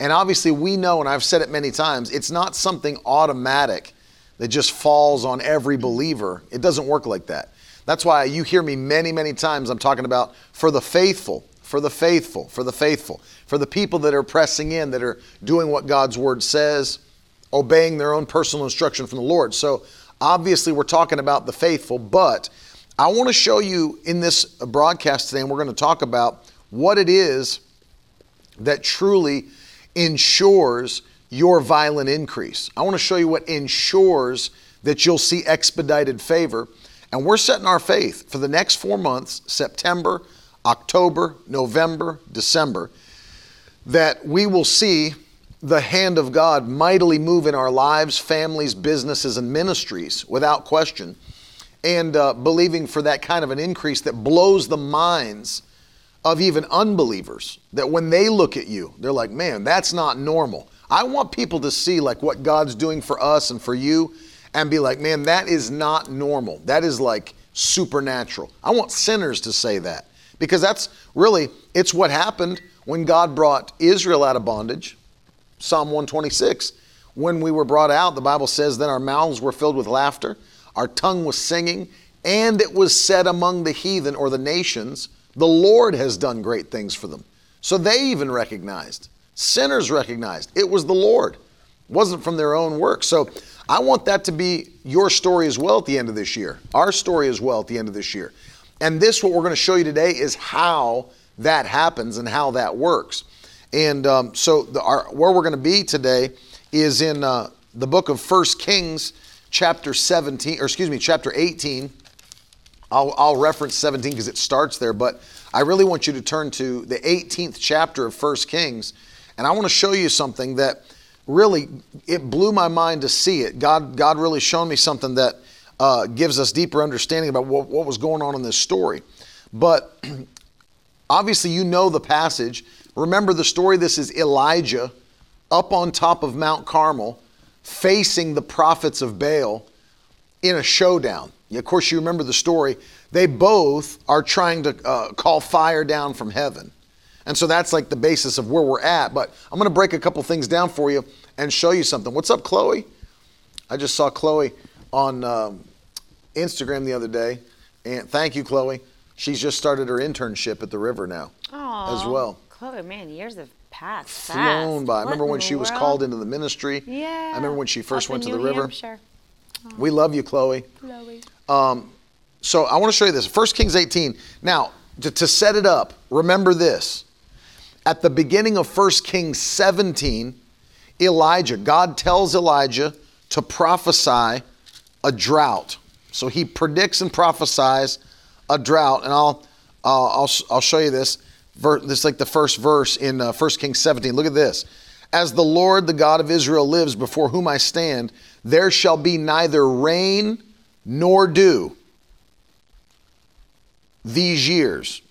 And obviously, we know, and I've said it many times, it's not something automatic that just falls on every mm-hmm. believer. It doesn't work like that. That's why you hear me many, many times. I'm talking about for the faithful, for the faithful, for the faithful, for the people that are pressing in, that are doing what God's word says, obeying their own personal instruction from the Lord. So, obviously, we're talking about the faithful, but I want to show you in this broadcast today, and we're going to talk about what it is that truly ensures your violent increase. I want to show you what ensures that you'll see expedited favor. And we're setting our faith for the next four months September, October, November, December that we will see the hand of God mightily move in our lives, families, businesses, and ministries without question. And uh, believing for that kind of an increase that blows the minds of even unbelievers that when they look at you, they're like, man, that's not normal. I want people to see like what God's doing for us and for you and be like, man, that is not normal. That is like supernatural. I want sinners to say that because that's really it's what happened when God brought Israel out of bondage. Psalm 126. When we were brought out, the Bible says, then our mouths were filled with laughter, our tongue was singing, and it was said among the heathen or the nations, the Lord has done great things for them. So they even recognized, sinners recognized it was the Lord, it wasn't from their own work. So I want that to be your story as well at the end of this year, our story as well at the end of this year. And this, what we're going to show you today, is how that happens and how that works. And um, so, the, our, where we're going to be today is in uh, the book of First Kings, chapter 17, or excuse me, chapter 18 I'll, I'll reference 17 because it starts there, but I really want you to turn to the 18th chapter of 1 Kings, and I want to show you something that really it blew my mind to see it. God, God really showed me something that uh, gives us deeper understanding about what, what was going on in this story. But obviously, you know the passage. Remember the story. This is Elijah up on top of Mount Carmel, facing the prophets of Baal in a showdown. Of course, you remember the story. They both are trying to uh, call fire down from heaven. And so that's like the basis of where we're at. But I'm going to break a couple things down for you and show you something. What's up, Chloe? I just saw Chloe on um, Instagram the other day. And thank you, Chloe. She's just started her internship at the river now Aww, as well. Chloe, man, years have passed. Flown fast. by. I remember when she was called into the ministry. Yeah. I remember when she first Up went to the New river. Hampshire. We love you, Chloe. Chloe. So I want to show you this. 1 Kings 18. Now, to, to set it up, remember this. At the beginning of 1 Kings 17, Elijah, God tells Elijah to prophesy a drought. So he predicts and prophesies a drought. And I'll, uh, I'll, I'll show you this. This is like the first verse in uh, 1 Kings 17. Look at this. As the Lord, the God of Israel, lives before whom I stand, there shall be neither rain nor dew these years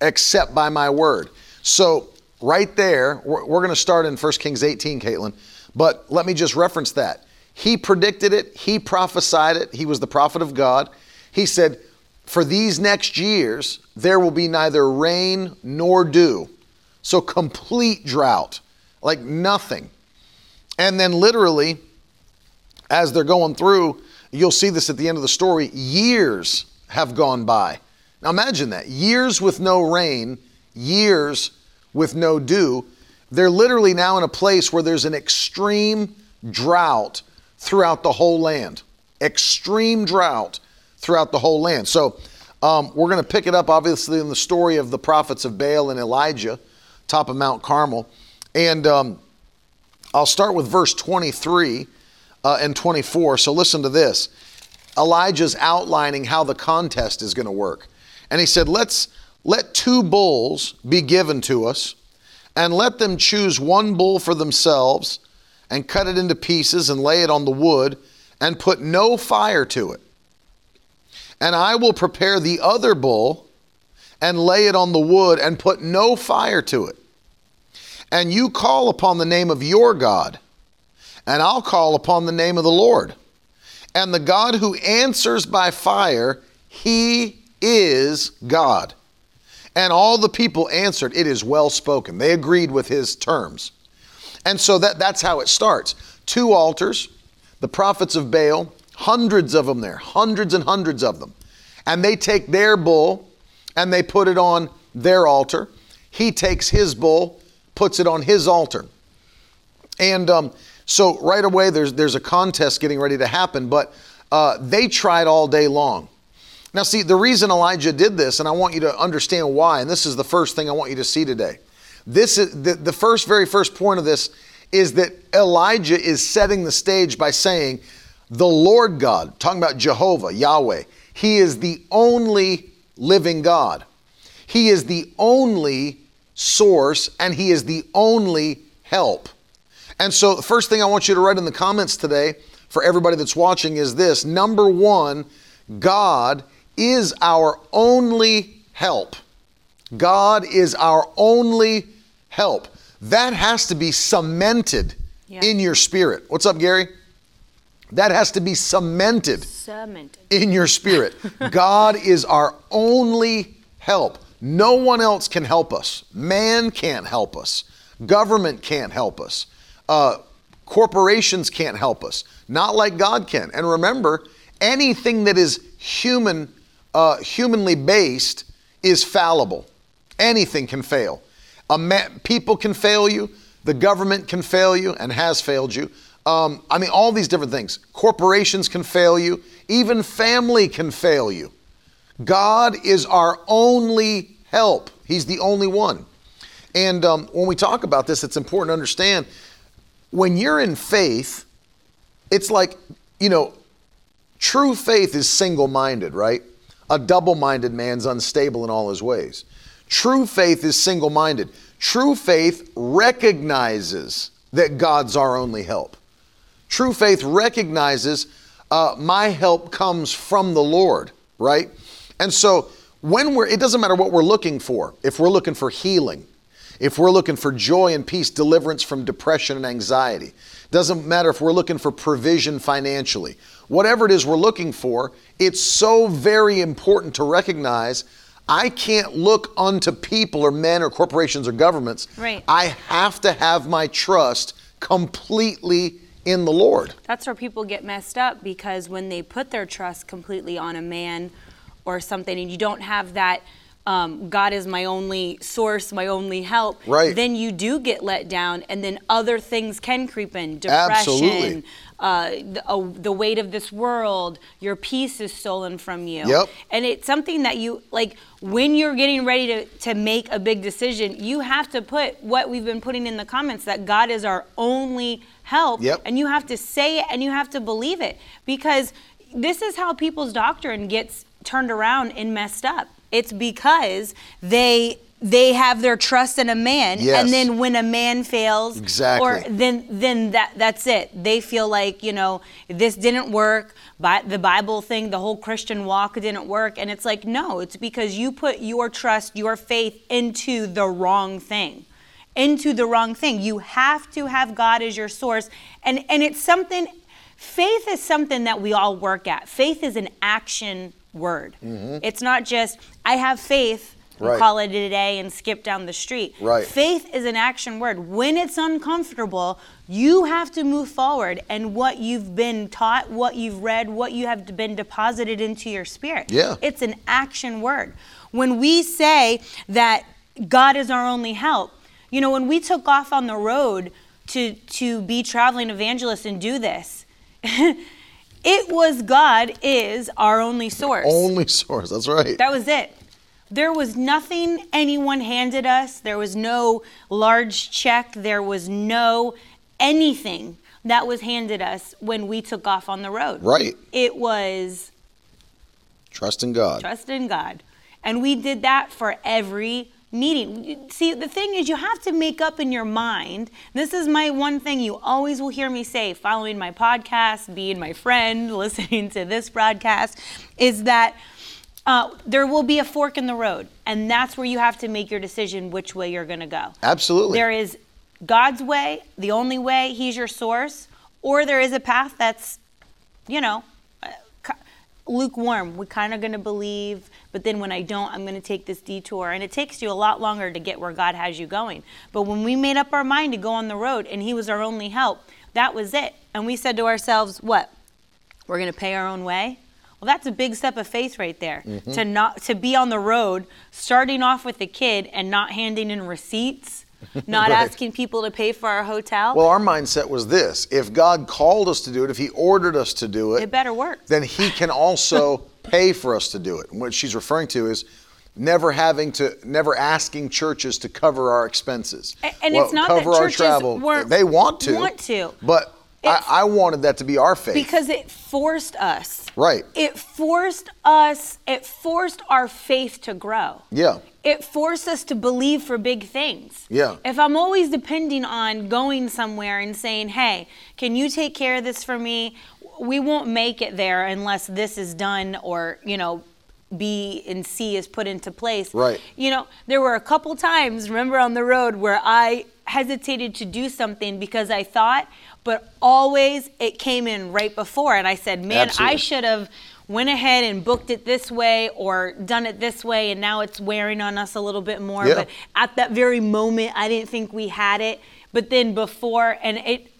except by my word. So, right there, we're, we're going to start in 1 Kings 18, Caitlin, but let me just reference that. He predicted it, he prophesied it, he was the prophet of God. He said, For these next years, there will be neither rain nor dew. So, complete drought, like nothing. And then, literally, as they're going through, you'll see this at the end of the story, years have gone by. Now imagine that years with no rain, years with no dew. They're literally now in a place where there's an extreme drought throughout the whole land. Extreme drought throughout the whole land. So um, we're going to pick it up, obviously, in the story of the prophets of Baal and Elijah, top of Mount Carmel. And um, I'll start with verse 23 uh, and 24. So listen to this. Elijah's outlining how the contest is going to work. And he said, Let's let two bulls be given to us, and let them choose one bull for themselves, and cut it into pieces and lay it on the wood and put no fire to it. And I will prepare the other bull and lay it on the wood and put no fire to it. And you call upon the name of your God, and I'll call upon the name of the Lord. And the God who answers by fire, he is God. And all the people answered, It is well spoken. They agreed with his terms. And so that, that's how it starts. Two altars, the prophets of Baal, hundreds of them there, hundreds and hundreds of them. And they take their bull and they put it on their altar. He takes his bull, puts it on his altar. And um, so right away, there's, there's a contest getting ready to happen, but uh, they tried all day long. Now, see, the reason Elijah did this, and I want you to understand why, and this is the first thing I want you to see today. This is the, the first, very first point of this is that Elijah is setting the stage by saying, The Lord God, talking about Jehovah, Yahweh, He is the only living God. He is the only source and He is the only help. And so, the first thing I want you to write in the comments today for everybody that's watching is this number one, God is our only help. God is our only help. That has to be cemented Yeah. in your spirit. What's up, Gary? That has to be cemented Cemented. in your spirit. God is our only help. No one else can help us. Man can't help us. Government can't help us. Uh, corporations can't help us. Not like God can. And remember, anything that is human, uh, humanly based, is fallible. Anything can fail. Ma- people can fail you. The government can fail you and has failed you. Um, I mean, all these different things. Corporations can fail you. Even family can fail you. God is our only help. He's the only one. And um, when we talk about this, it's important to understand when you're in faith, it's like, you know, true faith is single minded, right? A double minded man's unstable in all his ways. True faith is single minded. True faith recognizes that God's our only help. True faith recognizes uh, my help comes from the Lord, right? And so when we're, it doesn't matter what we're looking for. If we're looking for healing, if we're looking for joy and peace, deliverance from depression and anxiety, doesn't matter if we're looking for provision financially, whatever it is we're looking for, it's so very important to recognize I can't look unto people or men or corporations or governments. Right. I have to have my trust completely in the Lord. That's where people get messed up because when they put their trust completely on a man or something, and you don't have that. Um, God is my only source, my only help. Right. Then you do get let down, and then other things can creep in. Depression, uh, the, uh, the weight of this world, your peace is stolen from you. Yep. And it's something that you like when you're getting ready to, to make a big decision, you have to put what we've been putting in the comments that God is our only help. Yep. And you have to say it and you have to believe it because this is how people's doctrine gets turned around and messed up. It's because they they have their trust in a man Yes. and then when a man fails Exactly. or then then that that's it. They feel like you know this didn't work but the bible thing the whole christian walk didn't work. And it's like no it's because you put your trust your faith into the wrong thing into the wrong thing. You have to have god as your source. And and it's something faith is something that we all work at. Faith is an action word it's not just i have faith Mm-hmm. Right. call it a day and skip down the street Right. Faith is an action word. When it's uncomfortable, you have to move forward and what you've been taught, what you've read, what you have been deposited into your spirit. Yeah. It's an action word. When we say that God is our only help, you know, when we took off on the road to to be traveling evangelists and do this, it was God is our only source. Only source. That's right. That was it. There was nothing anyone handed us. There was no large check. There was no anything that was handed us when we took off on the road. Right. It was Trust in God. trust in God. And we did that for every needing. See, the thing is, you have to make up in your mind. This is my one thing you always will hear me say, following my podcast, being my friend, listening to this broadcast, is that uh, there will be a fork in the road, and that's where you have to make your decision which way you're going to go. Absolutely. There is God's way, the only way, He's your source, or there is a path that's, you know, lukewarm. We're kind of going to believe, but then when I don't, I'm going to take this detour. And it takes you a lot longer to get where God has you going. But when we made up our mind to go on the road and He was our only help, that was it. And we said to ourselves, what? We're going to pay our own way? Well, that's a big step of faith right there. Mm-hmm. To not to be on the road, starting off with a kid and not handing in receipts, not Right. asking people to pay for our hotel. Well, our mindset was this if God called us to do it, if He ordered us to do it it better work. then he can also pay for us to do it. And what she's referring to is never having to, never asking churches to cover our expenses. And it's not that cover our churches travel. weren't- They want to. want to. But I, I wanted that to be our faith. because it forced us. Right. It forced us, it forced our faith to grow. yeah. It forced us to believe for big things. Yeah. If I'm always depending on going somewhere and saying, hey, can you take care of this for me? We won't make it there unless this is done or, you know, B and C is put into place. Right. You know, there were a couple times, remember on the road, where I hesitated to do something because I thought, but always it came in right before. And I said, man, Absolutely. I should have went ahead and booked it this way or done it this way and now it's wearing on us a little bit more Yeah. but at that very moment i didn't think we had it but then before and it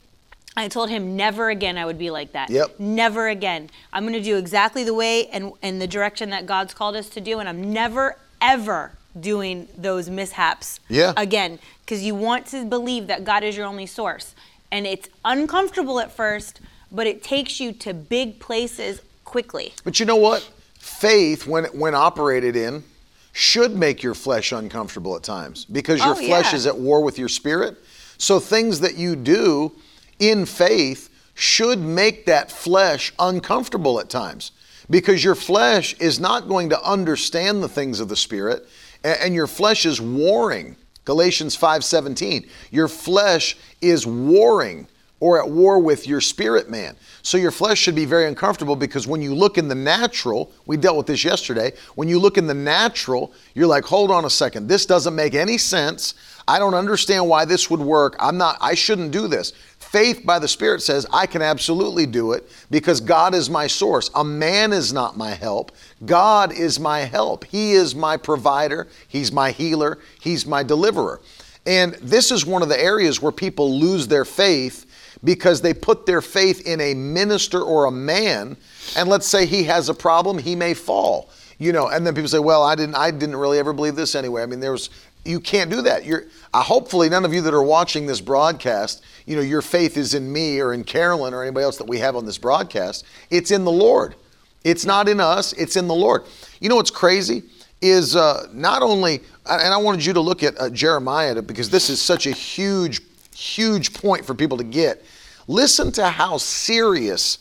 i told him never again i would be like that Yep. never again i'm going to do exactly the way and and the direction that god's called us to do and i'm never ever doing those mishaps Yeah. again because you want to believe that god is your only source and it's uncomfortable at first but it takes you to big places quickly But you know what? Faith, when when operated in, should make your flesh uncomfortable at times because your Oh, flesh yeah. is at war with your spirit. So things that you do in faith should make that flesh uncomfortable at times because your flesh is not going to understand the things of the spirit and your flesh is warring. Galatians 5:17. Your flesh is warring or at war with your spirit man. So your flesh should be very uncomfortable because when you look in the natural, we dealt with this yesterday, when you look in the natural, you're like, hold on a second, this doesn't make any sense. I don't understand why this would work. I'm not, I shouldn't do this. Faith by the Spirit says, I can absolutely do it because God is my source. A man is not my help. God is my help. He is my provider. He's my healer. He's my deliverer. And this is one of the areas where people lose their faith because they put their faith in a minister or a man and let's say he has a problem he may fall you know and then people say well i didn't i didn't really ever believe this anyway. I mean there's you can't do that. You're uh, hopefully none of you that are watching this broadcast you know your faith is in me or in carolyn or anybody else that we have on this broadcast. It's in the lord. It's not in us it's in the lord. You know what's crazy is uh, not only and i wanted you to look at uh, jeremiah because this is such a huge huge point for people to get. Listen to how serious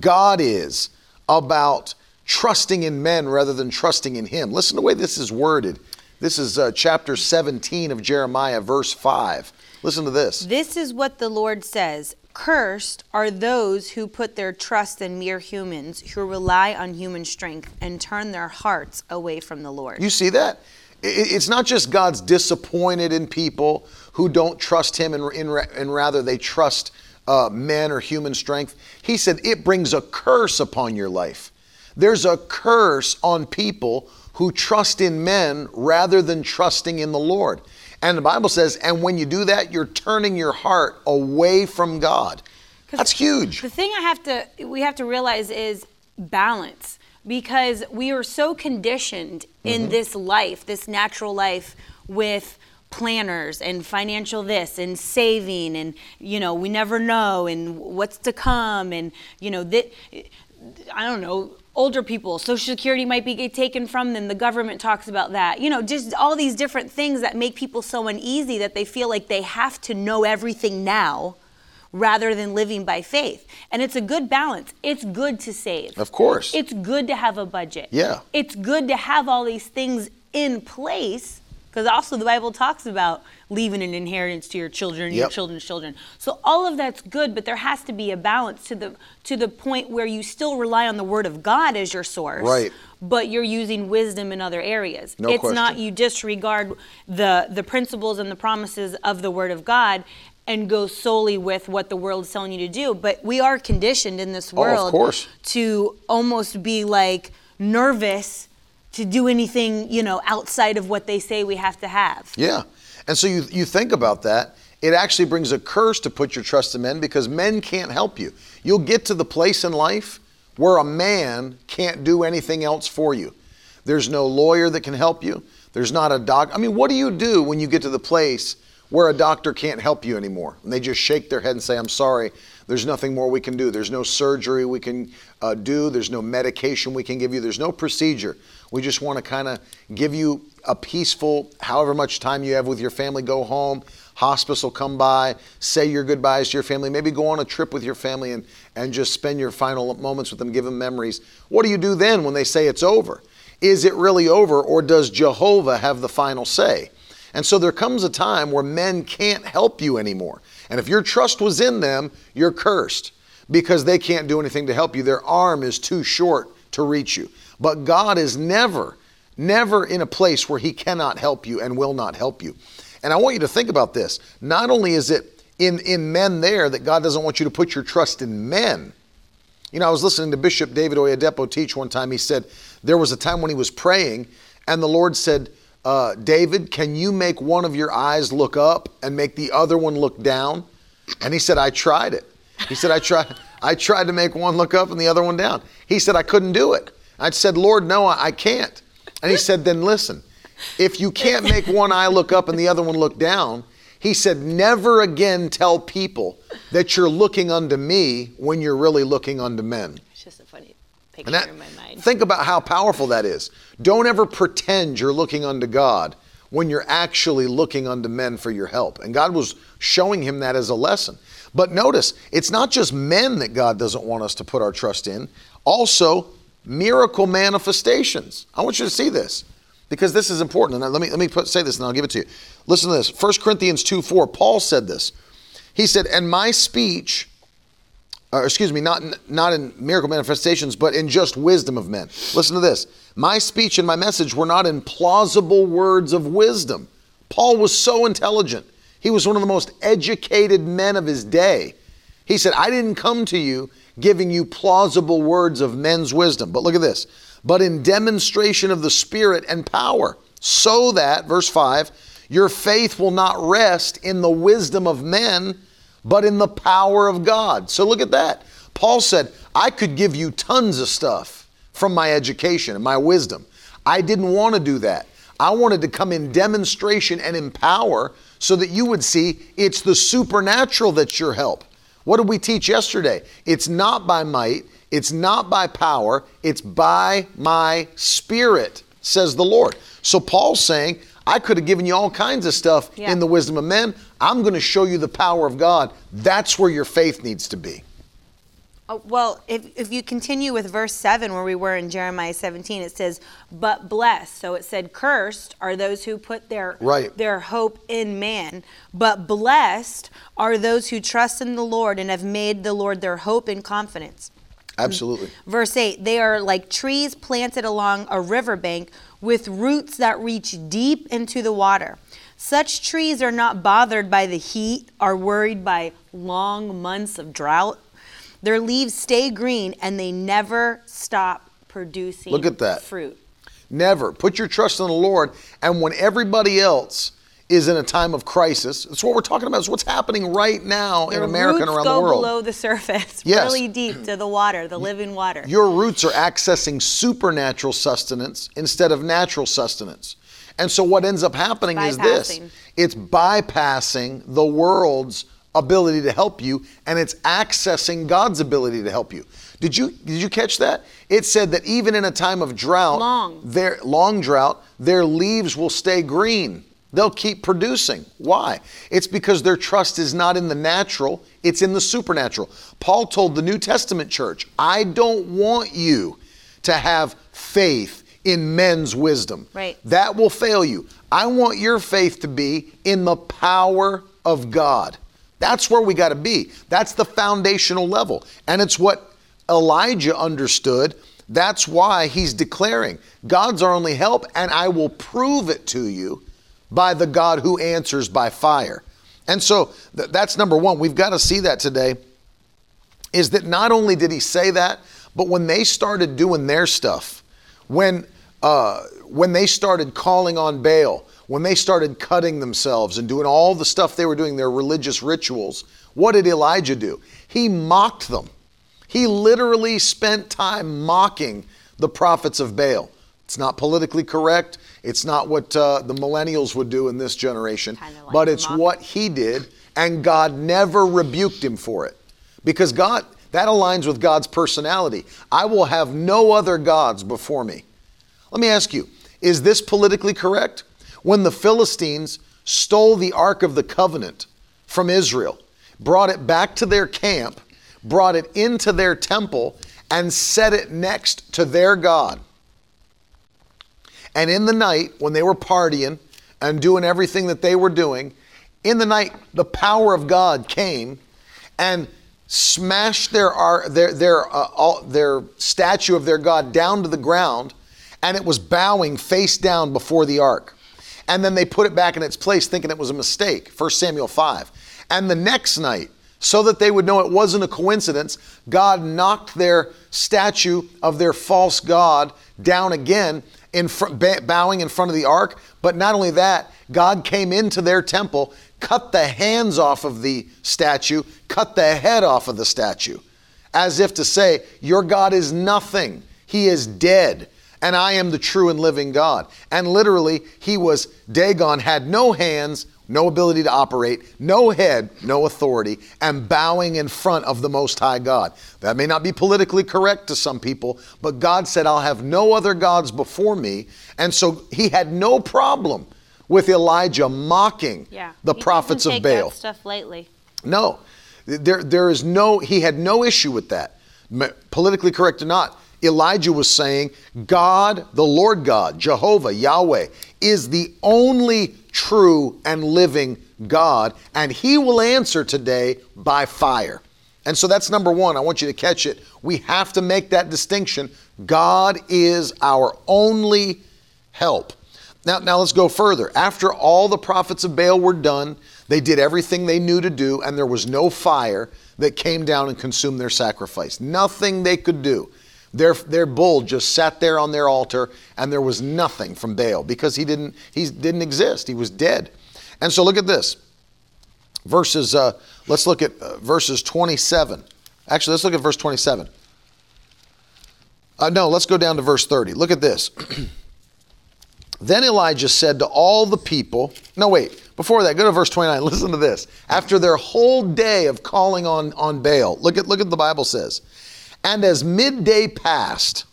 God is about trusting in men rather than trusting in Him. Listen to the way this is worded. This is uh, chapter 17 of Jeremiah, verse 5. Listen to this. This is what the Lord says Cursed are those who put their trust in mere humans, who rely on human strength and turn their hearts away from the Lord. You see that? It's not just God's disappointed in people who don't trust Him and, and, and rather they trust uh, men or human strength. He said it brings a curse upon your life. There's a curse on people who trust in men rather than trusting in the Lord. And the Bible says, and when you do that, you're turning your heart away from God. That's huge. The thing I have to we have to realize is balance because we are so conditioned Mm-hmm. in this life, this natural life with planners and financial this and saving and you know we never know and what's to come and you know that I don't know older people social security might be taken from them the government talks about that you know just all these different things that make people so uneasy that they feel like they have to know everything now rather than living by faith. And it's a good balance. It's good to save. Of course. It's good to have a budget. Yeah. It's good to have all these things in place Because also the Bible talks about leaving an inheritance to your children, your children's children. So all of that's good, but there has to be a balance to the to the point where you still rely on the Word of God as your source, Right. But you're using wisdom in other areas. No it's not you disregard the the principles and the promises of the Word of God. And go solely with what the world's telling you to do. But we are conditioned in this Oh, of world course. to almost be like nervous to do anything, you know, outside of what they say we have to have. Yeah. And so you, you think about that, it actually brings a curse to put your trust in men because men can't help you. You'll get to the place in life where a man can't do anything else for you. There's no lawyer that can help you. There's not a doc. I mean, what do you do when you get to the place where a doctor can't help you anymore? And they just shake their head and say, I'm sorry, there's nothing more we can do. There's no surgery we can uh, do. There's no medication we can give you. There's no procedure. We just want to kind of give you a peaceful, however much time you have with your family, go home. Hospice will come by, say your goodbyes to your family, maybe go on a trip with your family and, and just spend your final moments with them, give them memories. What do you do then when they say it's over? Is it really over, or does Jehovah have the final say? And so there comes a time where men can't help you anymore. And if your trust was in them, you're cursed because they can't do anything to help you. Their arm is too short to reach you. But God is never, never in a place where He cannot help you and will not help you. And I want you to think about this. Not only is it in, in men there that God doesn't want you to put your trust in men, you know, I was listening to Bishop David Oyedepo teach one time. He said there was a time when he was praying, and the Lord said, uh, David, can you make one of your eyes look up and make the other one look down? And he said, I tried it. He said, I tried, I tried to make one look up and the other one down. He said, I couldn't do it. I said, Lord, no, I can't. And he said, then listen, if you can't make one eye look up and the other one look down, he said, never again tell people that you're looking unto me when you're really looking unto men. It's just a funny picture that, in my mind. think about how powerful that is. Don't ever pretend you're looking unto God when you're actually looking unto men for your help. And God was showing him that as a lesson. But notice, it's not just men that God doesn't want us to put our trust in, also miracle manifestations. I want you to see this because this is important. And let me, let me put, say this and I'll give it to you. Listen to this 1 Corinthians 2 4, Paul said this. He said, And my speech or excuse me, not not in miracle manifestations, but in just wisdom of men. Listen to this. My speech and my message were not in plausible words of wisdom. Paul was so intelligent. He was one of the most educated men of his day. He said, I didn't come to you giving you plausible words of men's wisdom. But look at this. But in demonstration of the Spirit and power, so that, verse 5, your faith will not rest in the wisdom of men, but in the power of God. So look at that. Paul said, I could give you tons of stuff from my education and my wisdom. I didn't want to do that. I wanted to come in demonstration and in power so that you would see it's the supernatural that's your help. What did we teach yesterday? It's not by might, it's not by power, it's by my spirit, says the Lord. So Paul's saying, I could have given you all kinds of stuff Yeah. in the wisdom of men. I'm going to show you the power of God. That's where your faith needs to be. Oh, well, if, if you continue with verse 7, where we were in Jeremiah 17, it says, But blessed. So it said, Cursed are those who put their, Right. their hope in man. But blessed are those who trust in the Lord and have made the Lord their hope and confidence. Absolutely. Verse 8 They are like trees planted along a riverbank with roots that reach deep into the water. Such trees are not bothered by the heat, are worried by long months of drought. Their leaves stay green and they never stop producing Look at that. fruit. Never. Put your trust in the Lord. And when everybody else is in a time of crisis, that's what we're talking about. It's what's happening right now Their in America and around go the world. below the surface, Yes. really deep to the water, the living water. Your roots are accessing supernatural sustenance instead of natural sustenance. And so what ends up happening is this it's bypassing the world's ability to help you and it's accessing God's ability to help you. Did you did you catch that? It said that even in a time of drought, Long. their long drought, their leaves will stay green. They'll keep producing. Why? It's because their trust is not in the natural, it's in the supernatural. Paul told the New Testament church, I don't want you to have faith in men's wisdom. Right. That will fail you. I want your faith to be in the power of God. That's where we got to be. That's the foundational level. And it's what Elijah understood. That's why he's declaring, God's our only help, and I will prove it to you by the God who answers by fire. And so th- that's number one. We've got to see that today is that not only did he say that, but when they started doing their stuff, when uh, when they started calling on Baal, when they started cutting themselves and doing all the stuff they were doing, their religious rituals, what did Elijah do? He mocked them. He literally spent time mocking the prophets of Baal. It's not politically correct. It's not what uh, the millennials would do in this generation, like but it's what he did, and God never rebuked him for it. Because God, that aligns with God's personality. I will have no other gods before me. Let me ask you, is this politically correct? When the Philistines stole the Ark of the Covenant from Israel, brought it back to their camp, brought it into their temple, and set it next to their God. And in the night, when they were partying and doing everything that they were doing, in the night, the power of God came and smashed their their their uh, all, their statue of their God down to the ground, and it was bowing face down before the ark. And then they put it back in its place, thinking it was a mistake. 1 Samuel 5. And the next night, so that they would know it wasn't a coincidence, God knocked their statue of their false God down again, in fr- bowing in front of the ark. But not only that, God came into their temple, cut the hands off of the statue, cut the head off of the statue, as if to say, Your God is nothing. He is dead and I am the true and living God. And literally, he was, Dagon had no hands, no ability to operate, no head, no authority, and bowing in front of the Most High God. That may not be politically correct to some people, but God said, I'll have no other gods before me. And so he had no problem with Elijah mocking Yeah. the He prophets of Baal. That stuff lately. No, there, there is no, he had no issue with that, politically correct or not. Elijah was saying, God, the Lord God, Jehovah, Yahweh, is the only true and living God, and he will answer today by fire. And so that's number one. I want you to catch it. We have to make that distinction. God is our only help. Now, now let's go further. After all the prophets of Baal were done, they did everything they knew to do, and there was no fire that came down and consumed their sacrifice. Nothing they could do. Their, their bull just sat there on their altar, and there was nothing from Baal because he didn't, he didn't exist. He was dead. And so look at this. Verses, uh, let's look at uh, verses 27. Actually, let's look at verse 27. Uh, no, let's go down to verse 30. Look at this. Then Elijah said to all the people, no, wait, before that, go to verse 29. Listen to this. After their whole day of calling on, on Baal, look at, look at the Bible says. And as midday passed,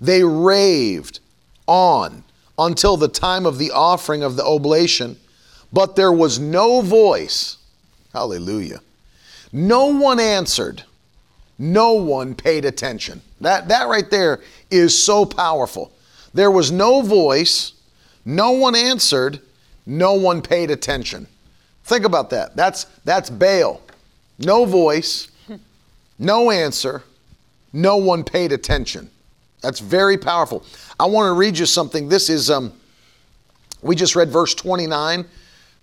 they raved on until the time of the offering of the oblation, but there was no voice. Hallelujah. No one answered. No one paid attention. That, that right there is so powerful. There was no voice, no one answered, no one paid attention. Think about that. That's, that's Baal. No voice, no answer, no one paid attention. That's very powerful. I want to read you something. This is, um, we just read verse 29,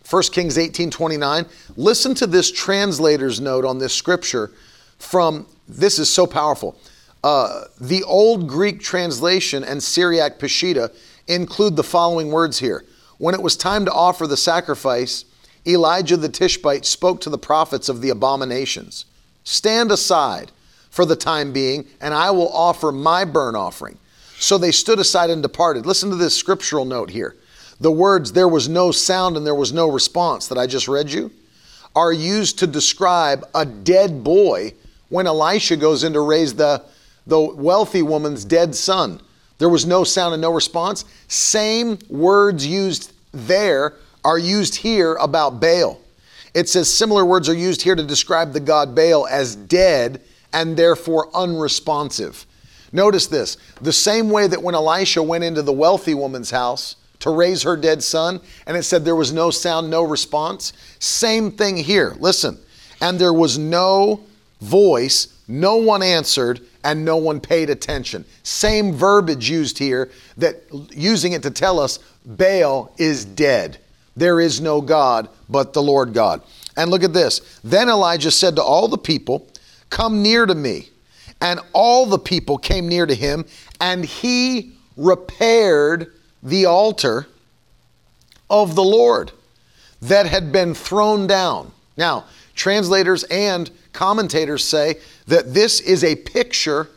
1 Kings 18 29. Listen to this translator's note on this scripture from, this is so powerful. Uh, the Old Greek translation and Syriac Peshitta include the following words here. When it was time to offer the sacrifice, Elijah the Tishbite spoke to the prophets of the abominations Stand aside for the time being, and I will offer my burnt offering. So they stood aside and departed. Listen to this scriptural note here. The words, there was no sound and there was no response that I just read you, are used to describe a dead boy when Elisha goes in to raise the, the wealthy woman's dead son. There was no sound and no response. Same words used there are used here about Baal. It says similar words are used here to describe the god Baal as dead and therefore unresponsive. Notice this the same way that when Elisha went into the wealthy woman's house to raise her dead son, and it said there was no sound, no response. Same thing here. Listen. And there was no voice, no one answered, and no one paid attention. Same verbiage used here that using it to tell us Baal is dead. There is no God but the Lord God. And look at this. Then Elijah said to all the people, Come near to me. And all the people came near to him, and he repaired the altar of the Lord that had been thrown down. Now, translators and commentators say that this is a picture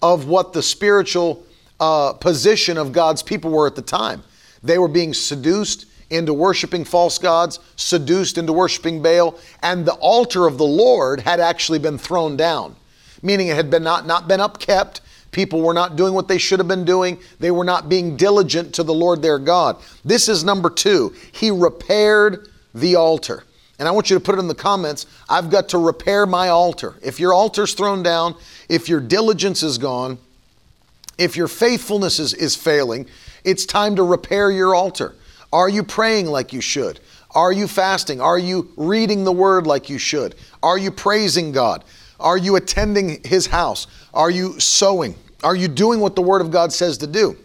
of what the spiritual uh, position of God's people were at the time. They were being seduced into worshiping false gods, seduced into worshiping Baal, and the altar of the Lord had actually been thrown down, meaning it had been not, not been upkept. People were not doing what they should have been doing. They were not being diligent to the Lord their God. This is number two. He repaired the altar. And I want you to put it in the comments. I've got to repair my altar. If your altar's thrown down, if your diligence is gone, if your faithfulness is, is failing, it's time to repair your altar. Are you praying like you should? Are you fasting? Are you reading the word like you should? Are you praising God? Are you attending his house? Are you sowing? Are you doing what the word of God says to do?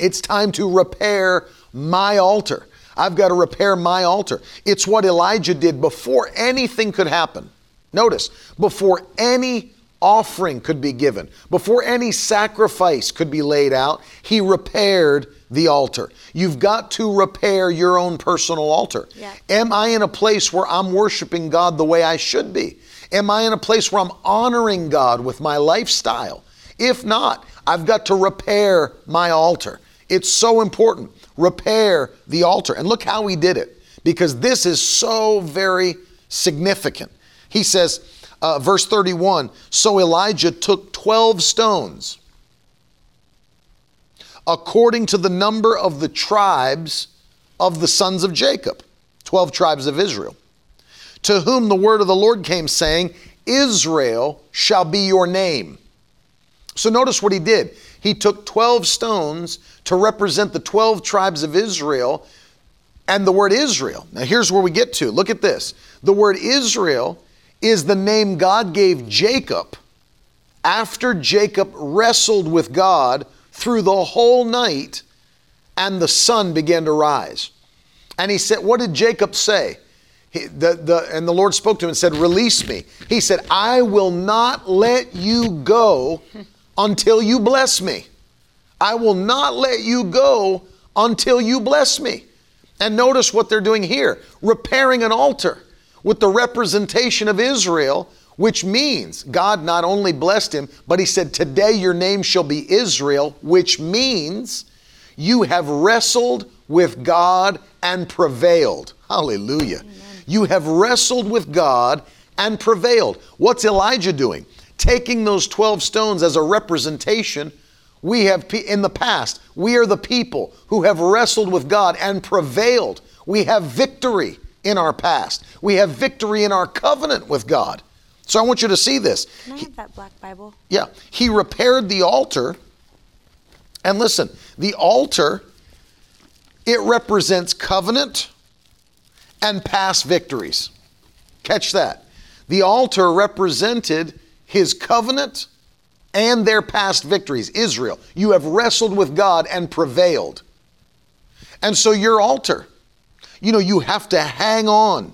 It's time to repair my altar. I've got to repair my altar. It's what Elijah did before anything could happen. Notice, before any offering could be given, before any sacrifice could be laid out, he repaired the altar. You've got to repair your own personal altar. Yeah. Am I in a place where I'm worshiping God the way I should be? Am I in a place where I'm honoring God with my lifestyle? If not, I've got to repair my altar. It's so important. Repair the altar. And look how he did it, because this is so very significant. He says, uh, verse 31 So Elijah took 12 stones according to the number of the tribes of the sons of Jacob, 12 tribes of Israel, to whom the word of the Lord came, saying, Israel shall be your name. So notice what he did. He took 12 stones to represent the 12 tribes of Israel and the word Israel. Now here's where we get to. Look at this. The word Israel is the name God gave Jacob after Jacob wrestled with God through the whole night, and the sun began to rise. And he said, What did Jacob say? He, the, the, and the Lord spoke to him and said, Release me. He said, I will not let you go until you bless me. I will not let you go until you bless me. And notice what they're doing here repairing an altar with the representation of Israel which means God not only blessed him, but he said, Today your name shall be Israel, which means you have wrestled with God and prevailed. Hallelujah. Amen. You have wrestled with God and prevailed. What's Elijah doing? Taking those 12 stones as a representation. We have, in the past, we are the people who have wrestled with God and prevailed. We have victory in our past. We have victory in our covenant with God. So I want you to see this. Can I have that black Bible? Yeah. He repaired the altar. And listen, the altar, it represents covenant and past victories. Catch that. The altar represented his covenant and their past victories. Israel, you have wrestled with God and prevailed. And so your altar, you know, you have to hang on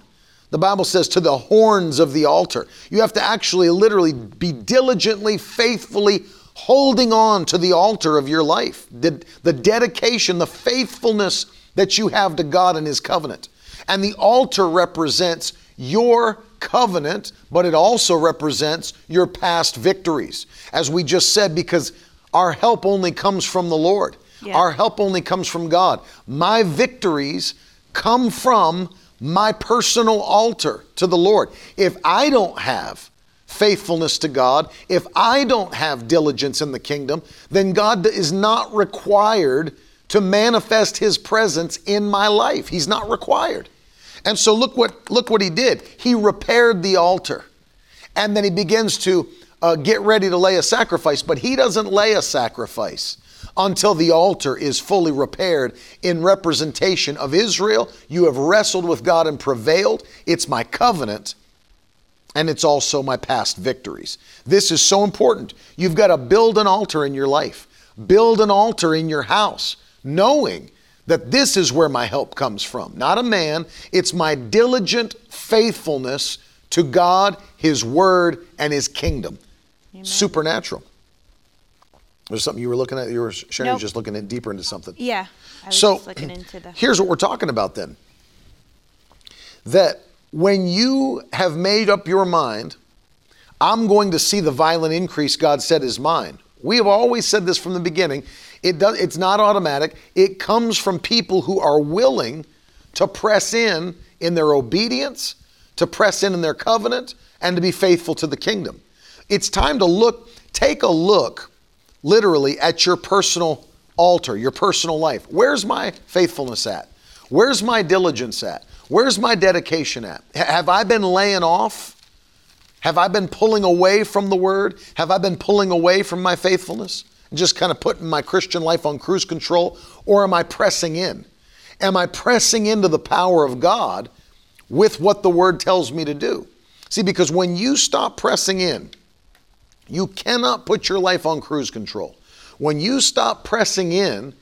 the Bible says, to the horns of the altar. You have to actually literally be diligently, faithfully holding on to the altar of your life. The, the dedication, the faithfulness that you have to God and His covenant. And the altar represents your covenant, but it also represents your past victories. As we just said, because our help only comes from the Lord. Yeah. Our help only comes from God. My victories come from my personal altar to the Lord. If I don't have faithfulness to God, if I don't have diligence in the kingdom, then God is not required to manifest his presence in my life. He's not required. And so look what look what he did. He repaired the altar. And then he begins to uh, get ready to lay a sacrifice, but he doesn't lay a sacrifice until the altar is fully repaired in representation of Israel. You have wrestled with God and prevailed. It's my covenant and it's also my past victories. This is so important. You've got to build an altar in your life, build an altar in your house, knowing that this is where my help comes from. Not a man, it's my diligent faithfulness to God, His Word, and His kingdom. Amen. Supernatural. There's something you were looking at. You were sharing. Nope. just looking at deeper into something. Yeah. so here's what we're talking about then. That when you have made up your mind, I'm going to see the violent increase God said is mine. We have always said this from the beginning. It does, it's not automatic. It comes from people who are willing to press in in their obedience, to press in in their covenant, and to be faithful to the kingdom. It's time to look, take a look literally at your personal altar, your personal life. Where's my faithfulness at? Where's my diligence at? Where's my dedication at? have I been laying off? Have I been pulling away from the word? Have I been pulling away from my faithfulness? Just kind of putting my Christian life on cruise control? Or am I pressing in? Am I pressing into the power of God with what the word tells me to do? See, because when you stop pressing in, you cannot put your life on cruise control. When you stop pressing in,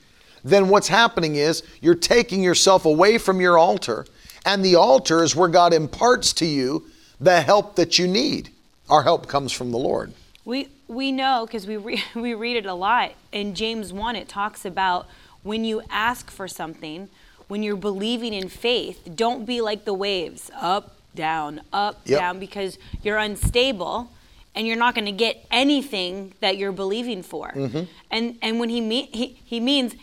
then what's happening is you're taking yourself away from your altar, and the altar is where God imparts to you the help that you need. Our help comes from the Lord. We we know because we re- we read it a lot in James one. It talks about when you ask for something, when you're believing in faith, don't be like the waves, up down, up yep. down, because you're unstable and you're not going to get anything that you're believing for. Mm-hmm. And and when he, me- he he means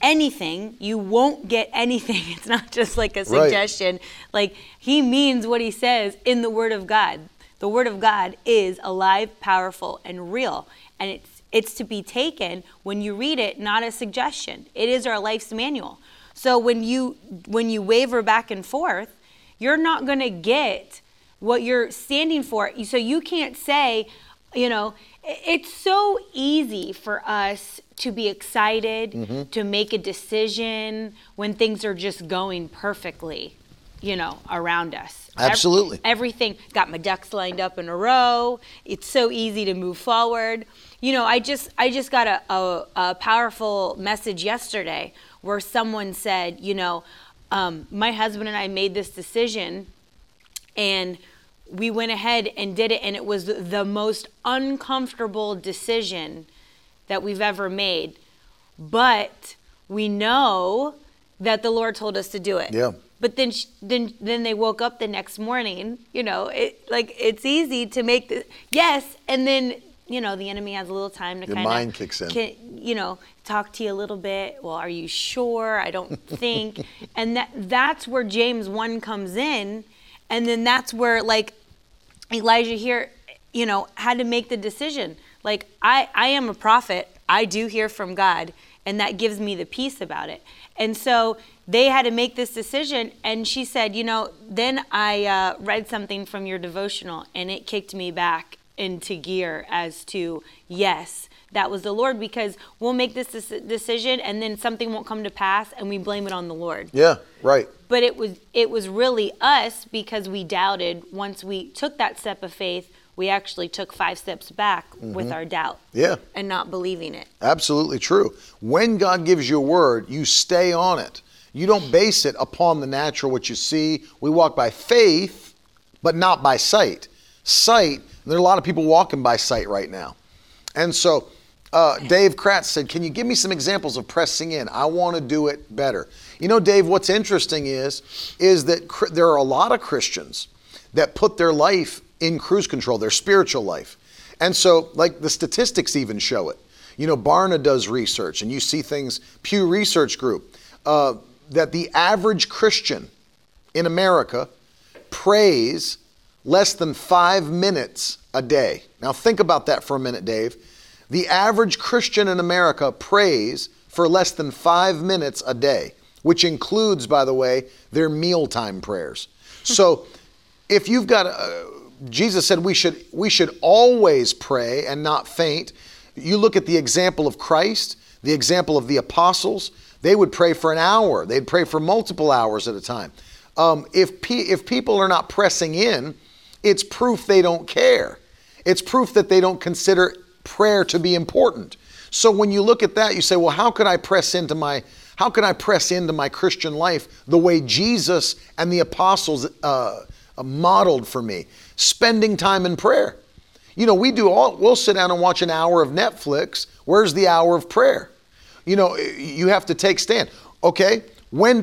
anything, you won't get anything. It's not just like a suggestion. Right. Like he means what he says in the word of God. The word of God is alive, powerful, and real. And it's it's to be taken when you read it, not a suggestion. It is our life's manual. So when you when you waver back and forth, you're not going to get what you're standing for. So you can't say, you know, it's so easy for us to be excited, mm-hmm. to make a decision when things are just going perfectly, you know, around us. Absolutely. Every, everything got my ducks lined up in a row. It's so easy to move forward. You know, I just I just got a, a, a powerful message yesterday where someone said, you know, um, my husband and I made this decision, and we went ahead and did it, and it was the most uncomfortable decision that we've ever made. But we know that the Lord told us to do it. Yeah. But then, then, then they woke up the next morning. You know, it like it's easy to make the yes, and then you know the enemy has a little time to kind of mind kicks in. Can, you know, talk to you a little bit. Well, are you sure? I don't think. and that that's where James one comes in and then that's where like Elijah here, you know, had to make the decision. Like I, I am a prophet. I do hear from God, and that gives me the peace about it. And so they had to make this decision. And she said, you know, then I uh, read something from your devotional, and it kicked me back into gear as to yes that was the Lord because we'll make this decision and then something won't come to pass and we blame it on the Lord. Yeah, right. But it was it was really us because we doubted once we took that step of faith, we actually took five steps back mm-hmm. with our doubt. Yeah. And not believing it. Absolutely true. When God gives you a word, you stay on it. You don't base it upon the natural what you see. We walk by faith, but not by sight. Sight, there are a lot of people walking by sight right now. And so uh, Dave Kratz said, Can you give me some examples of pressing in? I want to do it better. You know, Dave, what's interesting is, is that cr- there are a lot of Christians that put their life in cruise control, their spiritual life. And so, like the statistics even show it. You know, Barna does research, and you see things, Pew Research Group, uh, that the average Christian in America prays less than five minutes a day. Now, think about that for a minute, Dave. The average Christian in America prays for less than five minutes a day, which includes, by the way, their mealtime prayers. So if you've got, uh, Jesus said we should, we should always pray and not faint. You look at the example of Christ. the example of the apostles, they would pray for an hour. They'd pray for multiple hours at a time. Um, if, pe- if people are not pressing in, it's proof they don't care. It's proof that they don't consider prayer to be important. So when you look at that, you say, well, how can I press into my how can I press into my Christian life the way Jesus and the apostles uh, modeled for me? Spending time in prayer. You know, we do all, we'll sit down and watch an hour of Netflix. Where's the hour of prayer? You know, you have to take stand. Okay, when,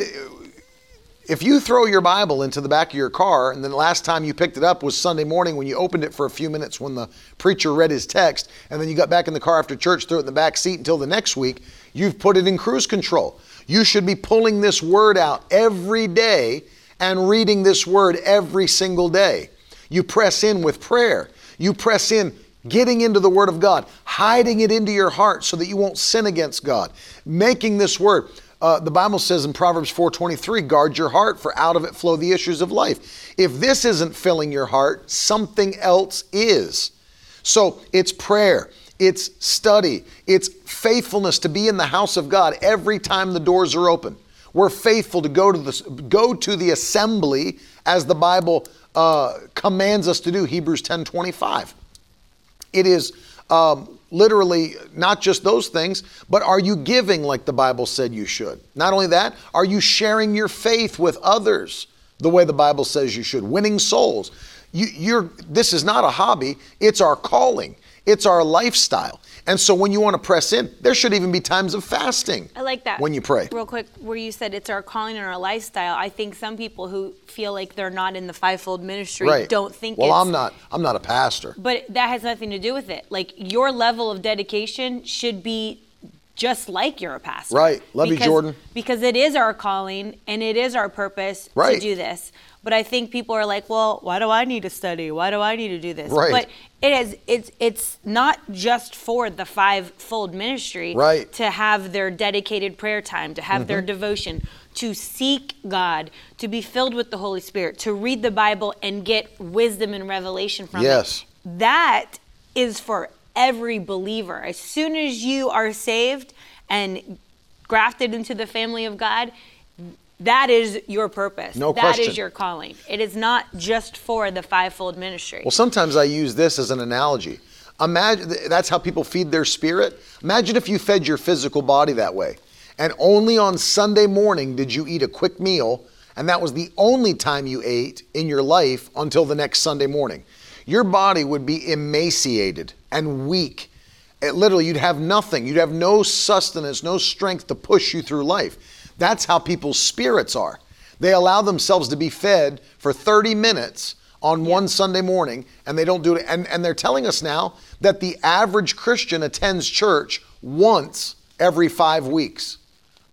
if you throw your Bible into the back of your car and then the last time you picked it up was Sunday morning when you opened it for a few minutes when the preacher read his text, and then you got back in the car after church, threw it in the back seat until the next week, you've put it in cruise control. You should be pulling this word out every day and reading this word every single day. You press in with prayer. You press in getting into the Word of God, hiding it into your heart so that you won't sin against God, making this Word. Uh, the Bible says in Proverbs 4:23, "Guard your heart, for out of it flow the issues of life." If this isn't filling your heart, something else is. So it's prayer, it's study, it's faithfulness to be in the house of God every time the doors are open. We're faithful to go to the go to the assembly as the Bible uh, commands us to do. Hebrews 10:25. It is um, literally not just those things, but are you giving like the Bible said you should? Not only that, are you sharing your faith with others the way the Bible says you should? Winning souls. You, are this is not a hobby, it's our calling, it's our lifestyle. And so when you want to press in, there should even be times of fasting. I like that. When you pray. Real quick, where you said it's our calling and our lifestyle, I think some people who feel like they're not in the fivefold ministry right. don't think well, I'm not I'm not a pastor. But that has nothing to do with it. Like your level of dedication should be just like you're a pastor. Right. Love because, you, Jordan. Because it is our calling and it is our purpose right. to do this. But I think people are like, well, why do I need to study? Why do I need to do this? Right. But it is it's it's not just for the five-fold ministry right. to have their dedicated prayer time, to have mm-hmm. their devotion, to seek God, to be filled with the Holy Spirit, to read the Bible and get wisdom and revelation from yes. it. That is for every believer. As soon as you are saved and grafted into the family of God, that is your purpose. No that question. That is your calling. It is not just for the fivefold ministry. Well, sometimes I use this as an analogy. Imagine that's how people feed their spirit. Imagine if you fed your physical body that way. And only on Sunday morning did you eat a quick meal, and that was the only time you ate in your life until the next Sunday morning. Your body would be emaciated and weak. It, literally, you'd have nothing. You'd have no sustenance, no strength to push you through life. That's how people's spirits are. They allow themselves to be fed for 30 minutes on one Sunday morning and they don't do it. And, and they're telling us now that the average Christian attends church once every five weeks.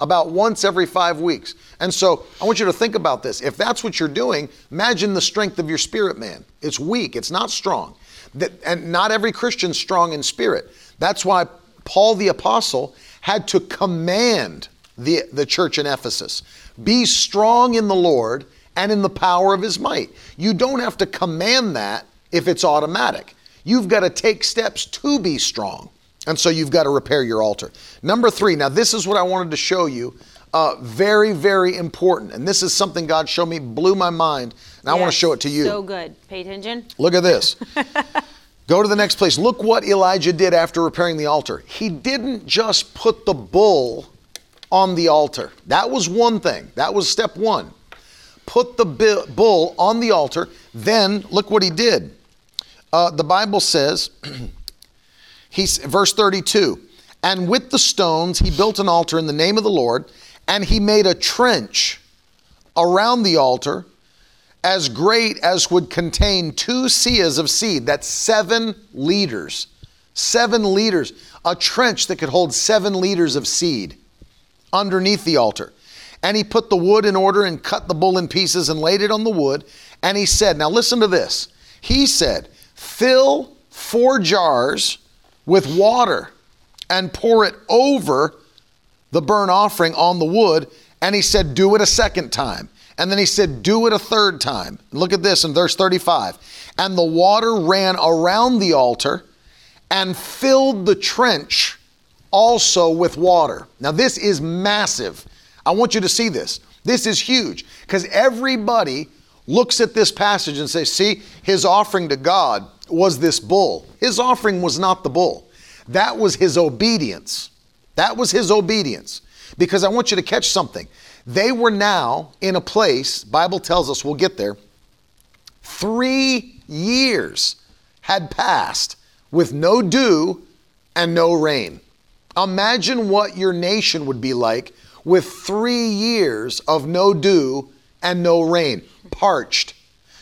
About once every five weeks. And so I want you to think about this. If that's what you're doing, imagine the strength of your spirit, man. It's weak, it's not strong. That, and not every Christian's strong in spirit. That's why Paul the Apostle had to command the, the church in Ephesus. Be strong in the Lord and in the power of his might. You don't have to command that if it's automatic. You've got to take steps to be strong. And so you've got to repair your altar. Number three, now this is what I wanted to show you. Uh, very, very important. And this is something God showed me, blew my mind. And yes, I want to show it to you. So good. Pay attention. Look at this. Go to the next place. Look what Elijah did after repairing the altar. He didn't just put the bull on the altar. That was one thing. That was step one. Put the bull on the altar. Then look what he did. Uh, the Bible says, he's, verse 32, and with the stones he built an altar in the name of the Lord, and he made a trench around the altar as great as would contain two seahs of seed. That's seven liters. Seven liters. A trench that could hold seven liters of seed underneath the altar. And he put the wood in order and cut the bull in pieces and laid it on the wood. And he said, Now listen to this. He said, Fill four jars with water and pour it over the burnt offering on the wood. And he said, Do it a second time. And then he said, Do it a third time. Look at this in verse 35. And the water ran around the altar and filled the trench also with water. Now, this is massive. I want you to see this. This is huge because everybody looks at this passage and says, See, his offering to God was this bull. His offering was not the bull, that was his obedience. That was his obedience. Because I want you to catch something. They were now in a place, Bible tells us we'll get there, three years had passed with no dew and no rain. Imagine what your nation would be like with three years of no dew and no rain, parched.